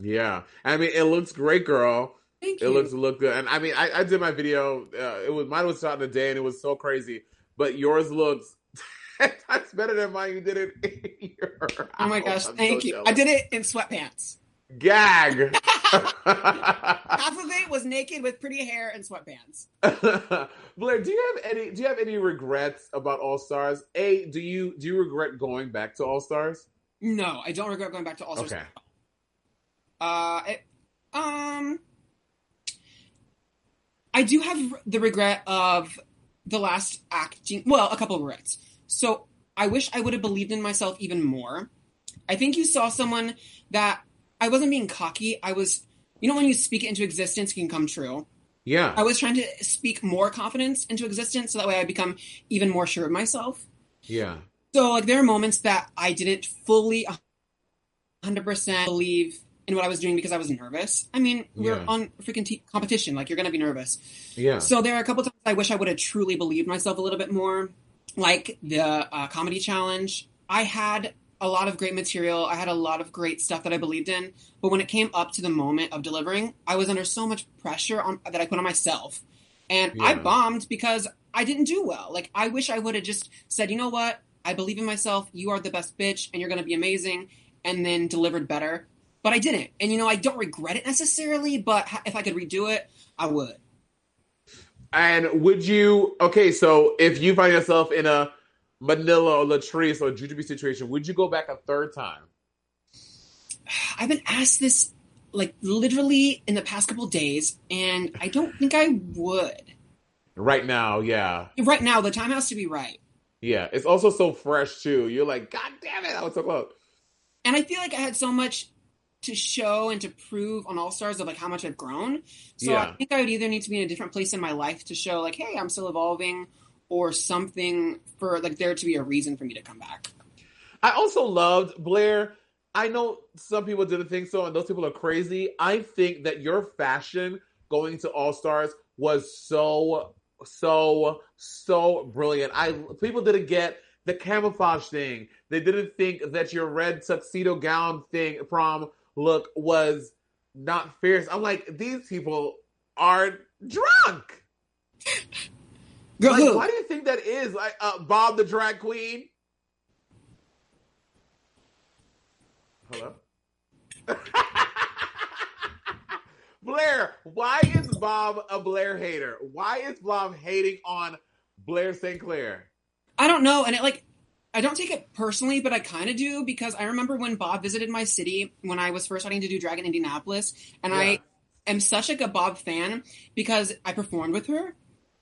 Yeah, I mean, it looks great, girl.
Thank
It
you.
looks look good, and I mean, I, I did my video. Uh, it was mine was shot in a day, and it was so crazy. But yours looks that's better than mine. You did it. In your
Oh my gosh,
I'm
thank
so
you.
jealous.
I did it in sweatpants.
Gag.
Half of it was naked with pretty hair and sweatbands.
Blair, do you have any? Do you have any regrets about All Stars? A, do you do you regret going back to All Stars?
No, I don't regret going back to All Stars.
Okay.
Uh, it, um, I do have the regret of the last acting. Well, a couple of regrets. So I wish I would have believed in myself even more. I think you saw someone that I wasn't being cocky. I was, you know, when you speak it into existence, it can come true.
Yeah.
I was trying to speak more confidence into existence so that way I become even more sure of myself.
Yeah.
So like there are moments that I didn't fully 100% believe in what I was doing because I was nervous. I mean, we're
Yeah.
on freaking t- competition, like you're going to be nervous.
Yeah.
So there are a couple times I wish I would have truly believed myself a little bit more, like the uh, comedy challenge. I had a lot of great material. I had a lot of great stuff that I believed in, but when it came up to the moment of delivering, I was under so much pressure on that I put on myself, and I bombed because I didn't do well. Like I wish I would have just said, you know what, I believe in myself. You are the best bitch, and you're going to be amazing, and then delivered better. But I didn't, and you know I don't regret it necessarily. But if I could redo it, I would.
And would you? Okay, so if you find yourself in a Manila or Latrice or Jujubee situation, would you go back a third time?
I've been asked this like literally in the past couple days, and I don't think I would.
Right now, yeah.
Right now, the time has to be right.
Yeah. It's also so fresh too. You're like, God damn it, I was so close.
And I feel like I had so much to show and to prove on All Stars of like how much I've grown. So
Yeah.
I think I would either need to be in a different place in my life to show like, hey, I'm still evolving, or something for like there to be a reason for me to come back.
I also loved Blair. I know some people didn't think so, and those people are crazy. I think that your fashion going to All Stars was so, so, so brilliant. I people didn't get the camouflage thing. They didn't think that your red tuxedo gown thing prom look was not fierce. I'm like, these people are drunk. Like,
who?
why do you think that is? Like uh, Bob the drag queen. Hello. Blair, why is Bob a Blair hater? Why is Bob hating on Blair St. Clair?
I don't know, and it like I don't take it personally, but I kind of do because I remember when Bob visited my city when I was first starting to do drag in Indianapolis, and
Yeah.
I am such like a Bob fan because I performed with her,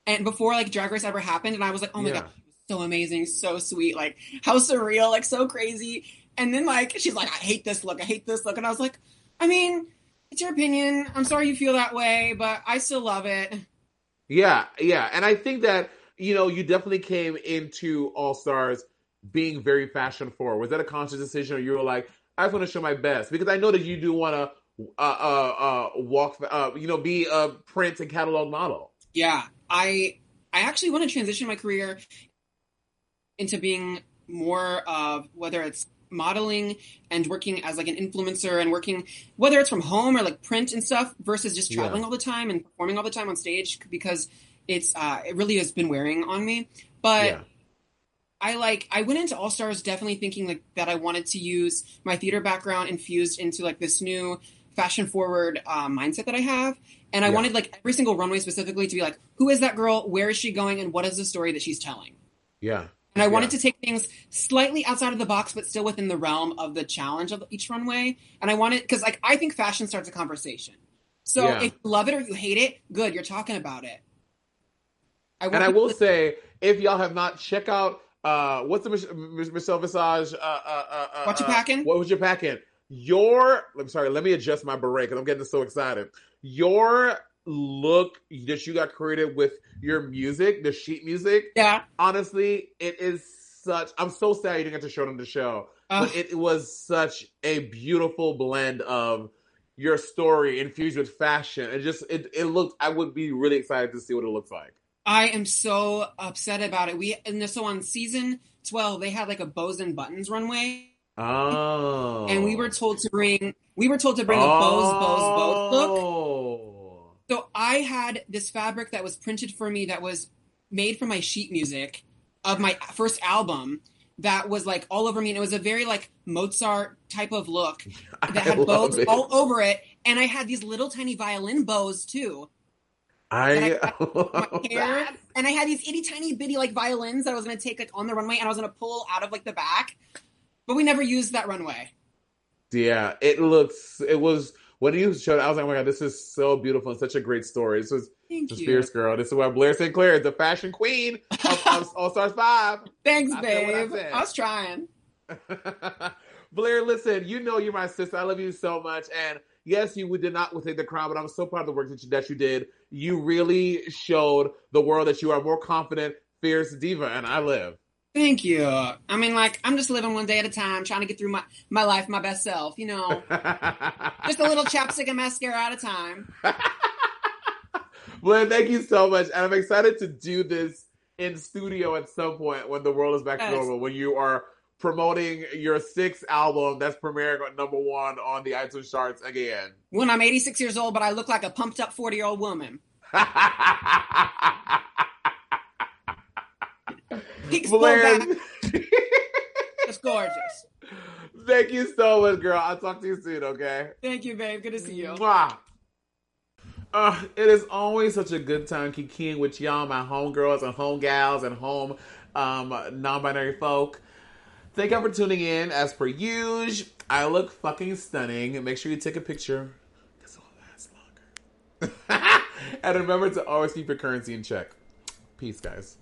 and before like Drag Race ever happened, and I was like, oh my
Yeah.
god, so amazing, so sweet, like how surreal, like so crazy, and then like she's like, I hate this look, I hate this look, and I was like, I mean, it's your opinion. I'm sorry you feel that way, but I still love it.
Yeah, yeah. And I think that, you know, you definitely came into All Stars being very fashion forward. Was that a conscious decision or you were like, I just want to show my best? Because I know that you do want to uh, uh, uh, walk, uh, you know, be a print and catalog model.
Yeah, I I actually want to transition my career into being more of whether it's modeling and working as like an influencer and working whether it's from home or like print and stuff versus just
Yeah.
traveling all the time and performing all the time on stage because it's uh it really has been wearing on me. But
yeah.
I like I went into All Stars definitely thinking like that I wanted to use my theater background infused into like this new fashion forward uh, mindset that I have, and I
Yeah.
wanted like every single runway specifically to be like, who is that girl? Where is she going? And what is the story that she's telling?
Yeah.
And I wanted
Yeah.
to take things slightly outside of the box, but still within the realm of the challenge of each runway. And I wanted because like I think fashion starts a conversation. So
Yeah.
if you love it or you hate it, good, you're talking about it. I
And I will say, if y'all have not, check out uh, what's the Mich- Mich- Michelle Visage? Uh, uh, uh, uh,
What you
uh,
packing?
What was you packing? Your, I'm sorry, let me adjust my beret because I'm getting so excited. Your look that you got created with your music, the sheet music,
yeah.
honestly, it is such. I'm so sad you didn't get to show it on the show,
Uh,
but it was such a beautiful blend of your story infused with fashion. It just it it looked. I would be really excited to see what it looks like.
I am so upset about it. We and so on season twelve, they had like a bows and buttons runway,
Oh.
and we were oh. told to bring we were told to bring a bows, bows, bows look.
Oh.
So I had this fabric that was printed for me that was made for my sheet music of my first album that was like all over me and it was a very like Mozart type of look that had bows
it.
all over it and I had these little tiny violin bows too.
I love
hair
that.
and I had these itty tiny bitty like violins that I was going to take like on the runway and I was going to pull out of like the back. But we never used that runway.
Yeah, it looks. It was when you showed. I was like, oh my god, this is so beautiful and such a great story. This was
Thank you.
fierce girl. This is why Blair St. Clair is the fashion queen of, of All Stars Five.
Thanks,
I what I
babe. I was trying.
Blair, listen, you know you're my sister. I love you so much. And yes, you did not take the crown, but I'm so proud of the work that you, that you did. You really showed the world that you are more confident, fierce diva, and I live.
Thank you. I mean, like, I'm just living one day at a time, trying to get through my, my life, my best self, you know. just a little chapstick and mascara at a time.
Blair, thank you so much. And I'm excited to do this in studio at some point when the world is back to
Yes.
normal, when you are promoting your sixth album that's premiering at number one on the iTunes charts again.
When I'm 86 years old, but I look like a pumped up 40 year old woman. Peaks pull
Blair,
back. It's gorgeous.
thank you so much, girl. I'll talk to you soon, okay?
Thank you, babe. Good to see you.
Mwah. Uh, it is always such a good time kikiing with y'all, my homegirls and homegals and home um, non-binary folk. Thank you for tuning in. As per usual, I look fucking stunning. Make sure you take a picture. This will last longer. and remember to always keep your currency in check. Peace, guys.